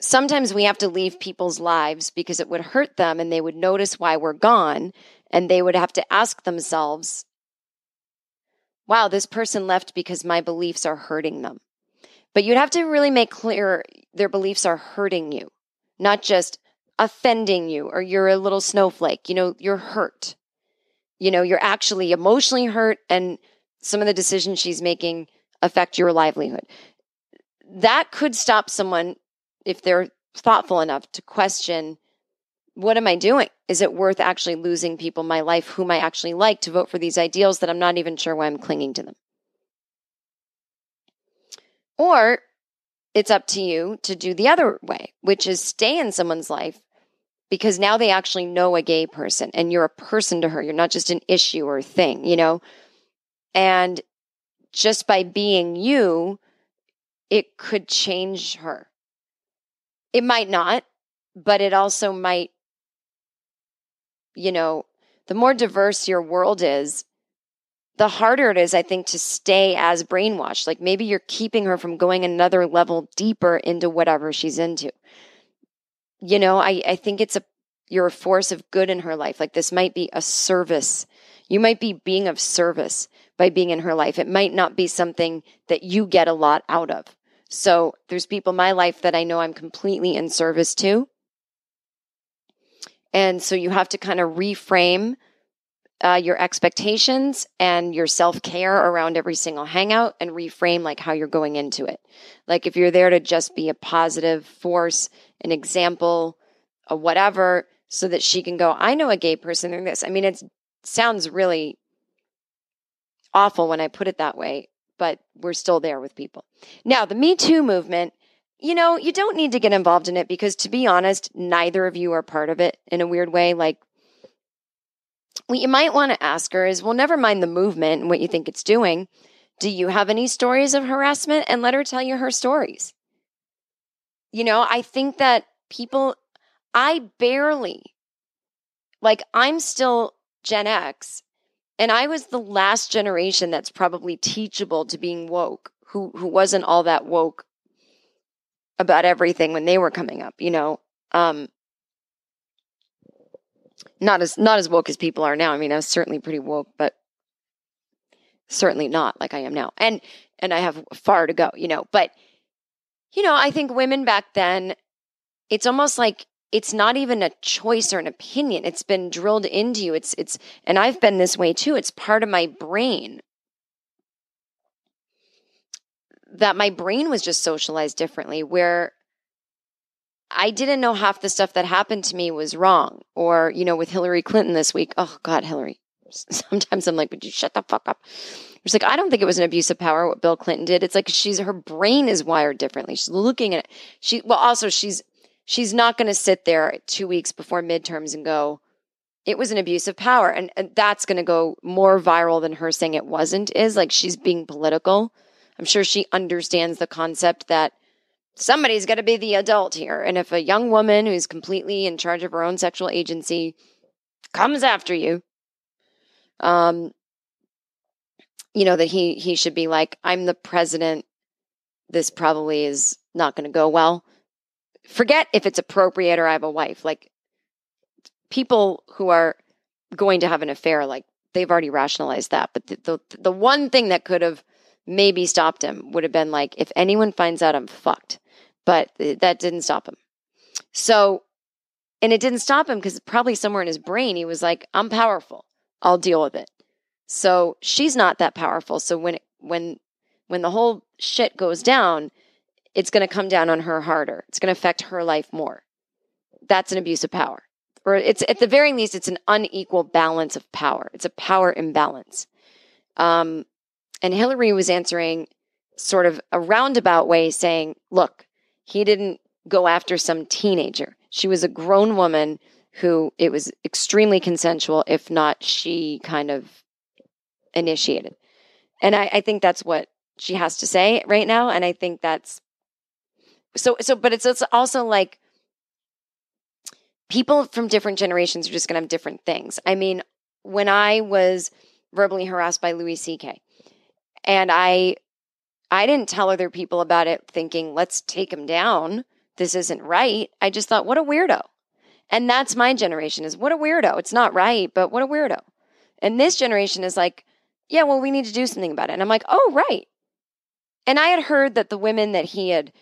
sometimes we have to leave people's lives because it would hurt them and they would notice why we're gone and they would have to ask themselves, wow, this person left because my beliefs are hurting them. But you'd have to really make clear their beliefs are hurting you, not just offending you or you're a little snowflake. You know, you're hurt. You know, you're actually emotionally hurt and some of the decisions she's making affect your livelihood. That could stop someone if they're thoughtful enough to question what am I doing? Is it worth actually losing people in my life whom I actually like to vote for these ideals that I'm not even sure why I'm clinging to them? Or it's up to you to do the other way, which is stay in someone's life because now they actually know a gay person and you're a person to her. You're not just an issue or thing, you know? And just by being you, it could change her. It might not, but it also might, you know, the more diverse your world is, the harder it is, I think, to stay as brainwashed. Like maybe you're keeping her from going another level deeper into whatever she's into. You know, I, I think it's a you're a force of good in her life. Like this might be a service. You might be being of service by being in her life. It might not be something that you get a lot out of. So there's people in my life that I know I'm completely in service to. And so you have to kind of reframe uh, your expectations and your self care around every single hangout and reframe like how you're going into it. Like if you're there to just be a positive force, an example, a whatever, so that she can go, I know a gay person doing this. I mean, it sounds really awful when I put it that way, but we're still there with people. Now, the Me Too movement, you know, you don't need to get involved in it because to be honest, neither of you are part of it in a weird way. Like, what you might want to ask her is, well, never mind the movement and what you think it's doing. Do you have any stories of harassment? And let her tell you her stories. You know, I think that people, I barely, like, I'm still Gen X, and I was the last generation that's probably teachable to being woke, who, who wasn't all that woke about everything when they were coming up, you know. Um, not as not as woke as people are now. I mean, I was certainly pretty woke, but certainly not like I am now. And and I have far to go, you know. But you know, I think women back then, it's almost like it's not even a choice or an opinion. It's been drilled into you. It's it's and I've been this way too. It's part of my brain. That my brain was just socialized differently where I didn't know half the stuff that happened to me was wrong. Or, you know, with Hillary Clinton this week, oh God, Hillary. Sometimes I'm like, would you shut the fuck up? It's like, I don't think it was an abuse of power what Bill Clinton did. It's like she's her brain is wired differently. She's looking at it. She well, also she's she's not gonna sit there two weeks before midterms and go, it was an abuse of power. And, and that's gonna go more viral than her saying it wasn't, is like she's being political. I'm sure she understands the concept that somebody's got to be the adult here. And if a young woman who's completely in charge of her own sexual agency comes after you, um, you know that he he should be like, I'm the president. This probably is not going to go well. Forget if it's appropriate or I have a wife. Like people who are going to have an affair, like they've already rationalized that. But the the, the one thing that could have maybe stopped him would have been like, if anyone finds out I'm fucked, but that didn't stop him. So, and it didn't stop him because probably somewhere in his brain, he was like, I'm powerful. I'll deal with it. So she's not that powerful. So when, it, when, when the whole shit goes down, it's going to come down on her harder. It's going to affect her life more. That's an abuse of power. Or it's at the very least, it's an unequal balance of power. It's a power imbalance. Um, and Hillary was answering sort of a roundabout way saying, look, he didn't go after some teenager. She was a grown woman who it was extremely consensual, if not she kind of initiated. And I, I think that's what she has to say right now. And I think that's so so but it's, it's also like people from different generations are just gonna have different things. I mean, when I was verbally harassed by Louis C.K. and I I didn't tell other people about it thinking, let's take him down. This isn't right. I just thought, what a weirdo. And that's my generation is what a weirdo. It's not right, but what a weirdo. And this generation is like, yeah, well, we need to do something about it. And I'm like, oh, right. And I had heard that the women that he had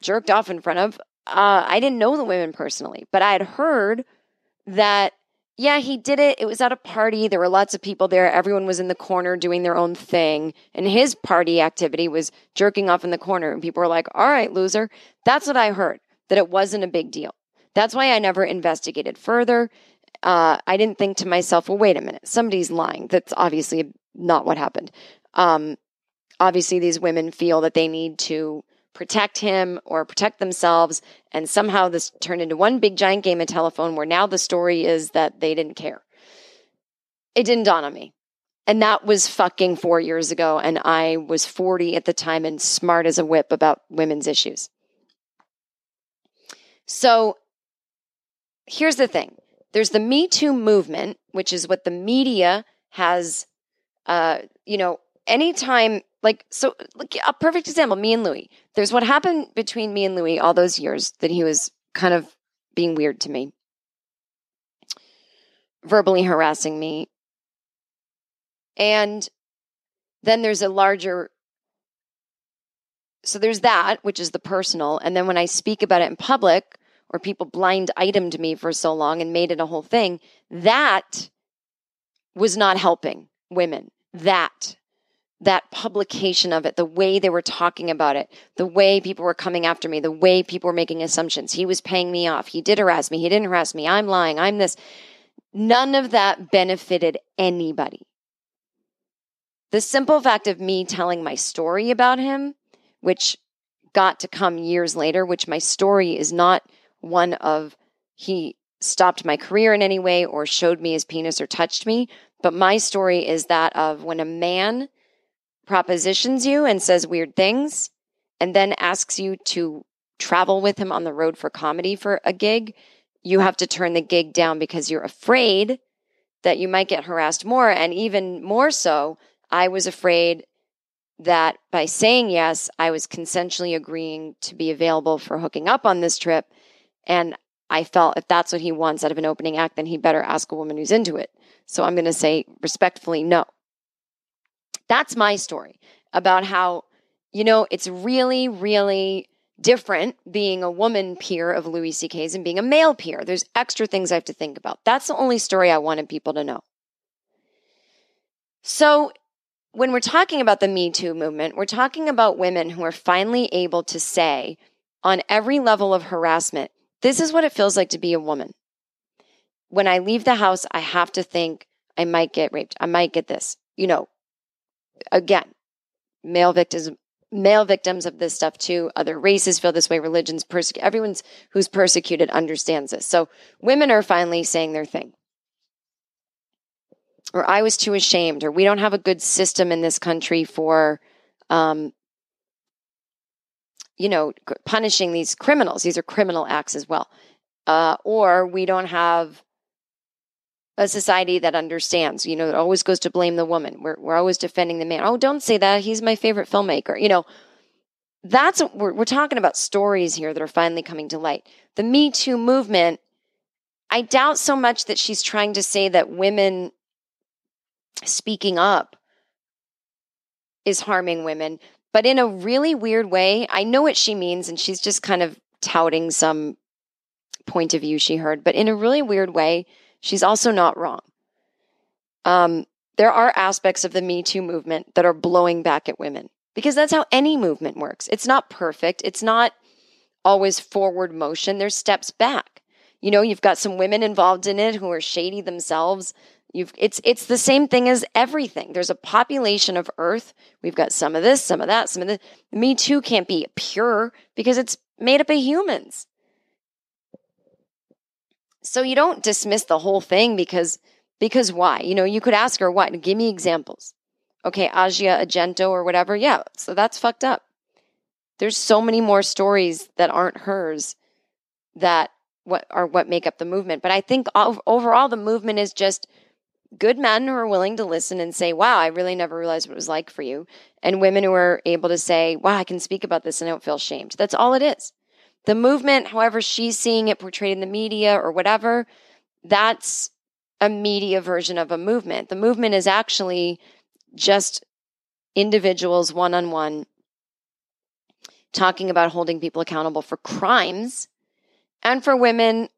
jerked off in front of, uh, I didn't know the women personally, but I had heard that yeah, he did it. It was at a party. There were lots of people there. Everyone was in the corner doing their own thing. And his party activity was jerking off in the corner. And people were like, all right, loser. That's what I heard, that it wasn't a big deal. That's why I never investigated further. Uh, I didn't think to myself, well, wait a minute, somebody's lying. That's obviously not what happened. Um, obviously, these women feel that they need to protect him or protect themselves. And somehow this turned into one big giant game of telephone where now the story is that they didn't care. It didn't dawn on me. And that was fucking four years ago. And I was 40 at the time and smart as a whip about women's issues. So here's the thing there's the Me Too movement, which is what the media has, uh, you know, anytime, like, so like, a perfect example me and Louis. There's what happened between me and Louis all those years that he was kind of being weird to me, verbally harassing me. And then there's a larger so there's that, which is the personal. And then when I speak about it in public, or people blind itemed me for so long and made it a whole thing, that was not helping women. That, that publication of it, the way they were talking about it, the way people were coming after me, the way people were making assumptions. He was paying me off. He did harass me. He didn't harass me. I'm lying. I'm this. None of that benefited anybody. The simple fact of me telling my story about him, which got to come years later, which my story is not one of he stopped my career in any way or showed me his penis or touched me. But my story is that of when a man propositions you and says weird things and then asks you to travel with him on the road for comedy for a gig, you have to turn the gig down because you're afraid that you might get harassed more. And even more so, I was afraid that by saying yes, I was consensually agreeing to be available for hooking up on this trip. And I felt if that's what he wants out of an opening act, then he better ask a woman who's into it. So I'm going to say respectfully, no. That's my story about how, you know, it's really, really different being a woman peer of Louis C.K.'s and being a male peer. There's extra things I have to think about. That's the only story I wanted people to know. So when we're talking about the Me Too movement, we're talking about women who are finally able to say on every level of harassment, this is what it feels like to be a woman. When I leave the house, I have to think I might get raped. I might get this. You know, again, male victims male victims of this stuff too. Other races feel this way, religions, persecute everyone's who's persecuted understands this. So women are finally saying their thing. Or I was too ashamed, or we don't have a good system in this country for um, you know, punishing these criminals. These are criminal acts as well. Uh, or we don't have a society that understands, you know, it always goes to blame the woman. We're, we're always defending the man. Oh, don't say that. He's my favorite filmmaker. You know, that's we're, we're talking about stories here that are finally coming to light. The Me Too movement, I doubt so much that she's trying to say that women speaking up is harming women, but in a really weird way. I know what she means, and she's just kind of touting some point of view she heard, but in a really weird way, she's also not wrong. Um, there are aspects of the Me Too movement that are blowing back at women because that's how any movement works. It's not perfect, it's not always forward motion, there's steps back. You know, you've got some women involved in it who are shady themselves. You've it's it's the same thing as everything. There's a population of Earth. We've got some of this, some of that, some of this. Me too can't be pure because it's made up of humans. So you don't dismiss the whole thing because because why? You know, you could ask her what? Give me examples. Okay, Asia Argento or whatever. Yeah, so that's fucked up. There's so many more stories that aren't hers that what are what make up the movement. But I think overall the movement is just good men who are willing to listen and say, wow, I really never realized what it was like for you. And women who are able to say, wow, I can speak about this and I don't feel shamed. That's all it is. The movement, however she's seeing it portrayed in the media or whatever, that's a media version of a movement. The movement is actually just individuals one on one talking about holding people accountable for crimes and for women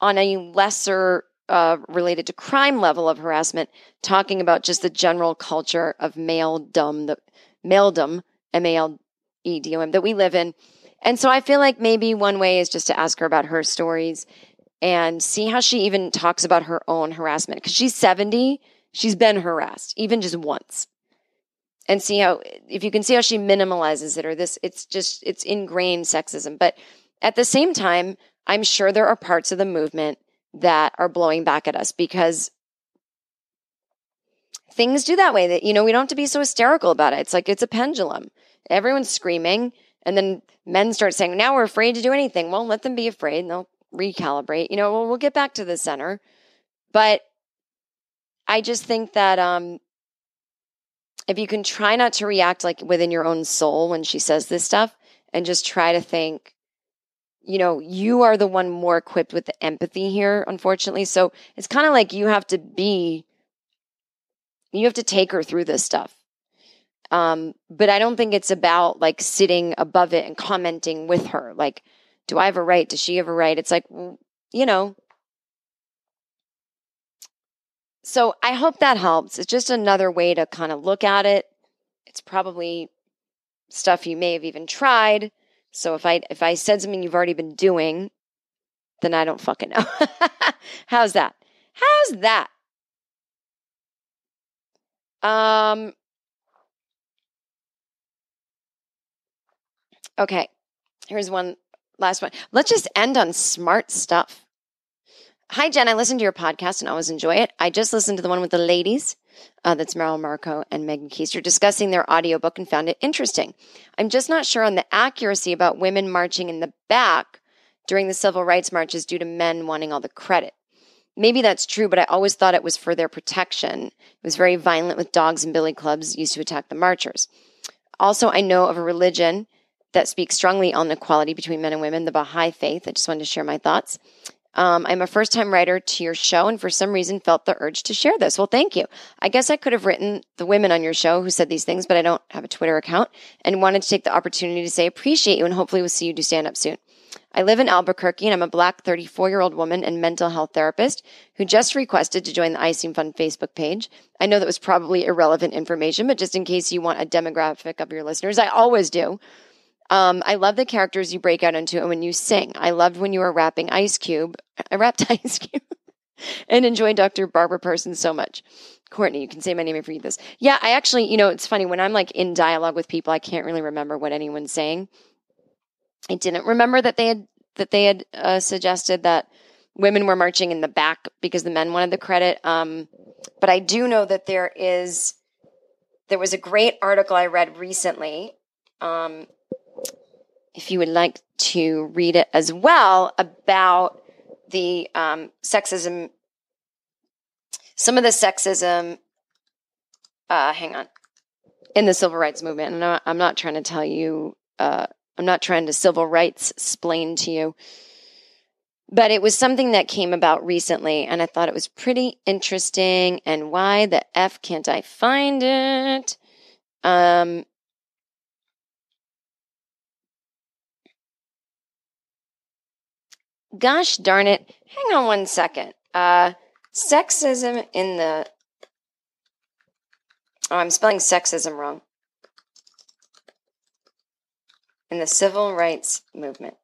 on a lesser uh, related to crime level of harassment, talking about just the general culture of maledom, the maledom, M A L E D O M, that we live in. And so I feel like maybe one way is just to ask her about her stories and see how she even talks about her own harassment. Because she's 70, she's been harassed, even just once. And see how, if you can see how she minimalizes it or this, it's just, it's ingrained sexism. But at the same time, I'm sure there are parts of the movement that are blowing back at us because things do that way that, you know, we don't have to be so hysterical about it. It's like it's a pendulum. Everyone's screaming. And then men start saying, now we're afraid to do anything. Well, let them be afraid and they'll recalibrate. You know, well, we'll get back to the center. But I just think that um, if you can try not to react like within your own soul when she says this stuff and just try to think, you know, you are the one more equipped with the empathy here, unfortunately. So it's kind of like you have to be, you have to take her through this stuff. Um, but I don't think it's about like sitting above it and commenting with her. Like, do I have a right? Does she have a right? It's like, you know. So I hope that helps. It's just another way to kind of look at it. It's probably stuff you may have even tried. So if I if I said something you've already been doing, then I don't fucking know. How's that? How's that? Um Okay. Here's one last one. Let's just end on smart stuff. Hi, Jen. I listened to your podcast and always enjoy it. I just listened to the one with the ladies. Uh, that's Mara Marek and Megan Koester discussing their audiobook and found it interesting. I'm just not sure on the accuracy about women marching in the back during the civil rights marches due to men wanting all the credit. Maybe that's true, but I always thought it was for their protection. It was very violent with dogs and billy clubs used to attack the marchers. Also, I know of a religion that speaks strongly on equality between men and women, the Baha'i faith. I just wanted to share my thoughts. Um, I'm a first time writer to your show and for some reason felt the urge to share this. Well, thank you. I guess I could have written the women on your show who said these things, but I don't have a Twitter account and wanted to take the opportunity to say appreciate you and hopefully we'll see you do stand up soon. I live in Albuquerque and I'm a black 34 year old woman and mental health therapist who just requested to join the I Fund Facebook page. I know that was probably irrelevant information, but just in case you want a demographic of your listeners, I always do. Um, I love the characters you break out into and when you sing. I loved when you were rapping Ice Cube. I rapped Ice Cube and enjoyed Dr. Barbara Person so much. Courtney, you can say my name if you read this. Yeah, I actually, you know, it's funny when I'm like in dialogue with people, I can't really remember what anyone's saying. I didn't remember that they had that they had uh, suggested that women were marching in the back because the men wanted the credit. Um, but I do know that there is there was a great article I read recently um, if you would like to read it as well about the um, sexism, some of the sexism. Uh, hang on, in the civil rights movement, and I'm not, I'm not trying to tell you. Uh, I'm not trying to civil rights explain to you, but it was something that came about recently, and I thought it was pretty interesting. And why the f can't I find it? Um, gosh darn it. Hang on one second. Uh, sexism in the. Oh, I'm spelling sexism wrong. In the civil rights movement.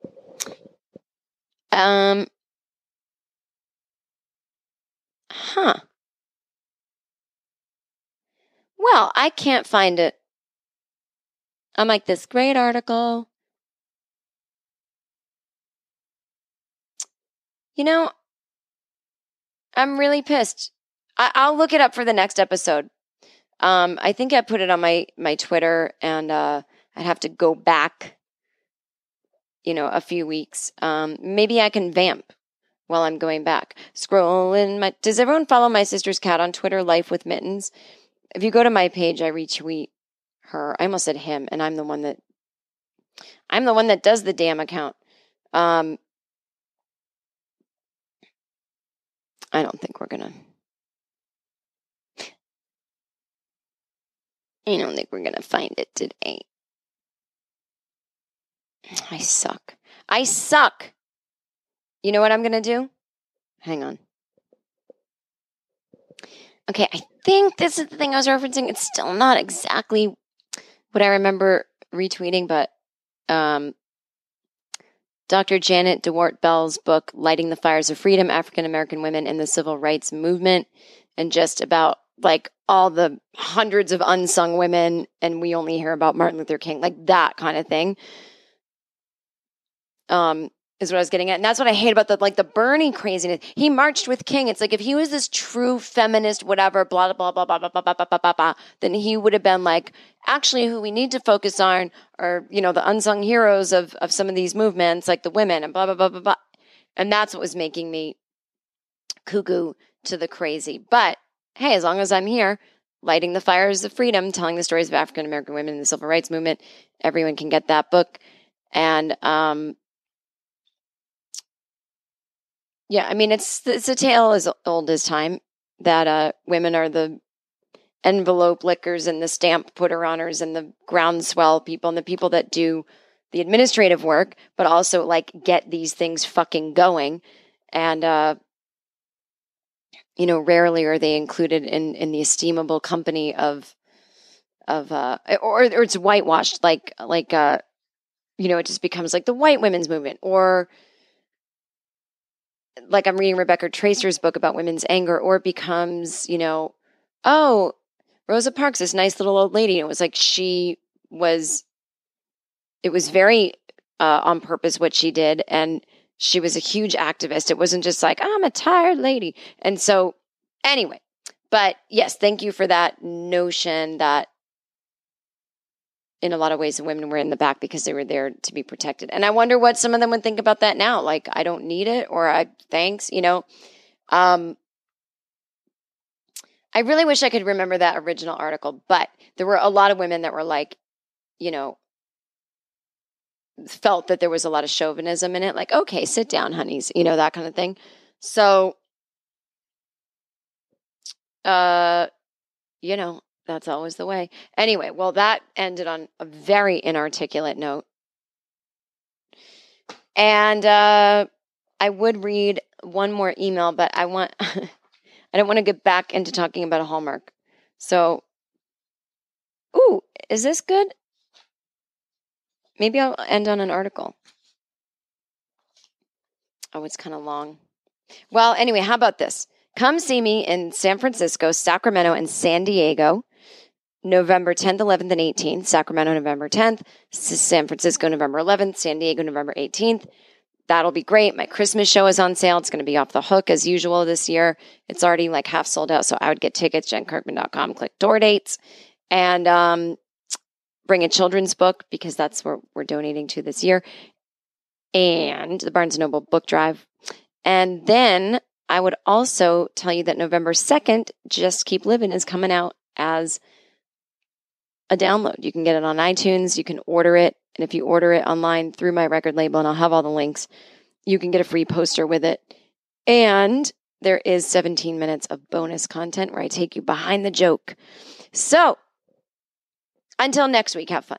Um. Huh. Well, I can't find it. I'm like, this great article. You know, I'm really pissed. I, will look it up for the next episode. Um, I think I put it on my my Twitter, and uh, I'd have to go back, you know, a few weeks. Um, maybe I can vamp while I'm going back. Scrolling my. Does everyone follow my sister's cat on Twitter, Life with Mittens? If you go to my page, I retweet her. I almost said him, and I'm the one that. I'm the one that does the damn account. Um, I don't think we're gonna. I don't think we're gonna find it today. I suck. I suck. You know what I'm gonna do? Hang on. Okay, I think this is the thing I was referencing. It's still not exactly what I remember retweeting, but um, Dr. Janet DeWart Bell's book, Lighting the Fires of Freedom African American Women in the Civil Rights Movement, and just about like all the hundreds of unsung women, and we only hear about Martin Luther King, like that kind of thing. Um, is what I was getting at. And that's what I hate about the like the Bernie craziness. He marched with King. It's like if he was this true feminist, whatever, blah blah blah blah blah blah blah blah blah blah, blah then he would have been like, actually, who we need to focus on are you know the unsung heroes of of some of these movements, like the women and blah blah blah blah blah. And that's what was making me cuckoo to the crazy. But hey, as long as I'm here, lighting the fires of freedom, telling the stories of African American women in the civil rights movement, everyone can get that book. And um, yeah, I mean it's it's a tale as old as time that uh, women are the envelope lickers and the stamp putter honors and the groundswell people and the people that do the administrative work, but also like get these things fucking going. And uh, you know, rarely are they included in in the estimable company of of uh or, or it's whitewashed like like uh you know, it just becomes like the white women's movement or like I'm reading Rebecca Traister's book about women's anger, or it becomes, you know, oh, Rosa Parks, this nice little old lady. And it was like she was, it was very uh, on purpose what she did. And she was a huge activist. It wasn't just like, I'm a tired lady. And so, anyway, but yes, thank you for that notion that in a lot of ways, the women were in the back because they were there to be protected. And I wonder what some of them would think about that now. Like, I don't need it, or I thanks, you know. Um, I really wish I could remember that original article, but there were a lot of women that were like, you know, felt that there was a lot of chauvinism in it. Like, okay, sit down, honeys, you know, that kind of thing. So, uh, you know, that's always the way. Anyway, well, that ended on a very inarticulate note. And uh, I would read one more email, but I want I don't want to get back into talking about a Hallmark. So, ooh, is this good? Maybe I'll end on an article. Oh, it's kind of long. Well, anyway, how about this? Come see me in San Francisco, Sacramento, and San Diego November 10th, 11th, and 18th. Sacramento, November 10th. San Francisco, November 11th. San Diego, November 18th. That'll be great. My Christmas show is on sale. It's going to be off the hook as usual this year. It's already like half sold out. So I would get tickets, jenkirkman.com, click door dates, and um, bring a children's book because that's what we're donating to this year. And the Barnes & Noble book drive. And then I would also tell you that November 2nd, Just Keep Living is coming out as a download. You can get it on iTunes, you can order it. And if you order it online through my record label, and I'll have all the links, you can get a free poster with it. And there is 17 minutes of bonus content where I take you behind the joke. So until next week, have fun.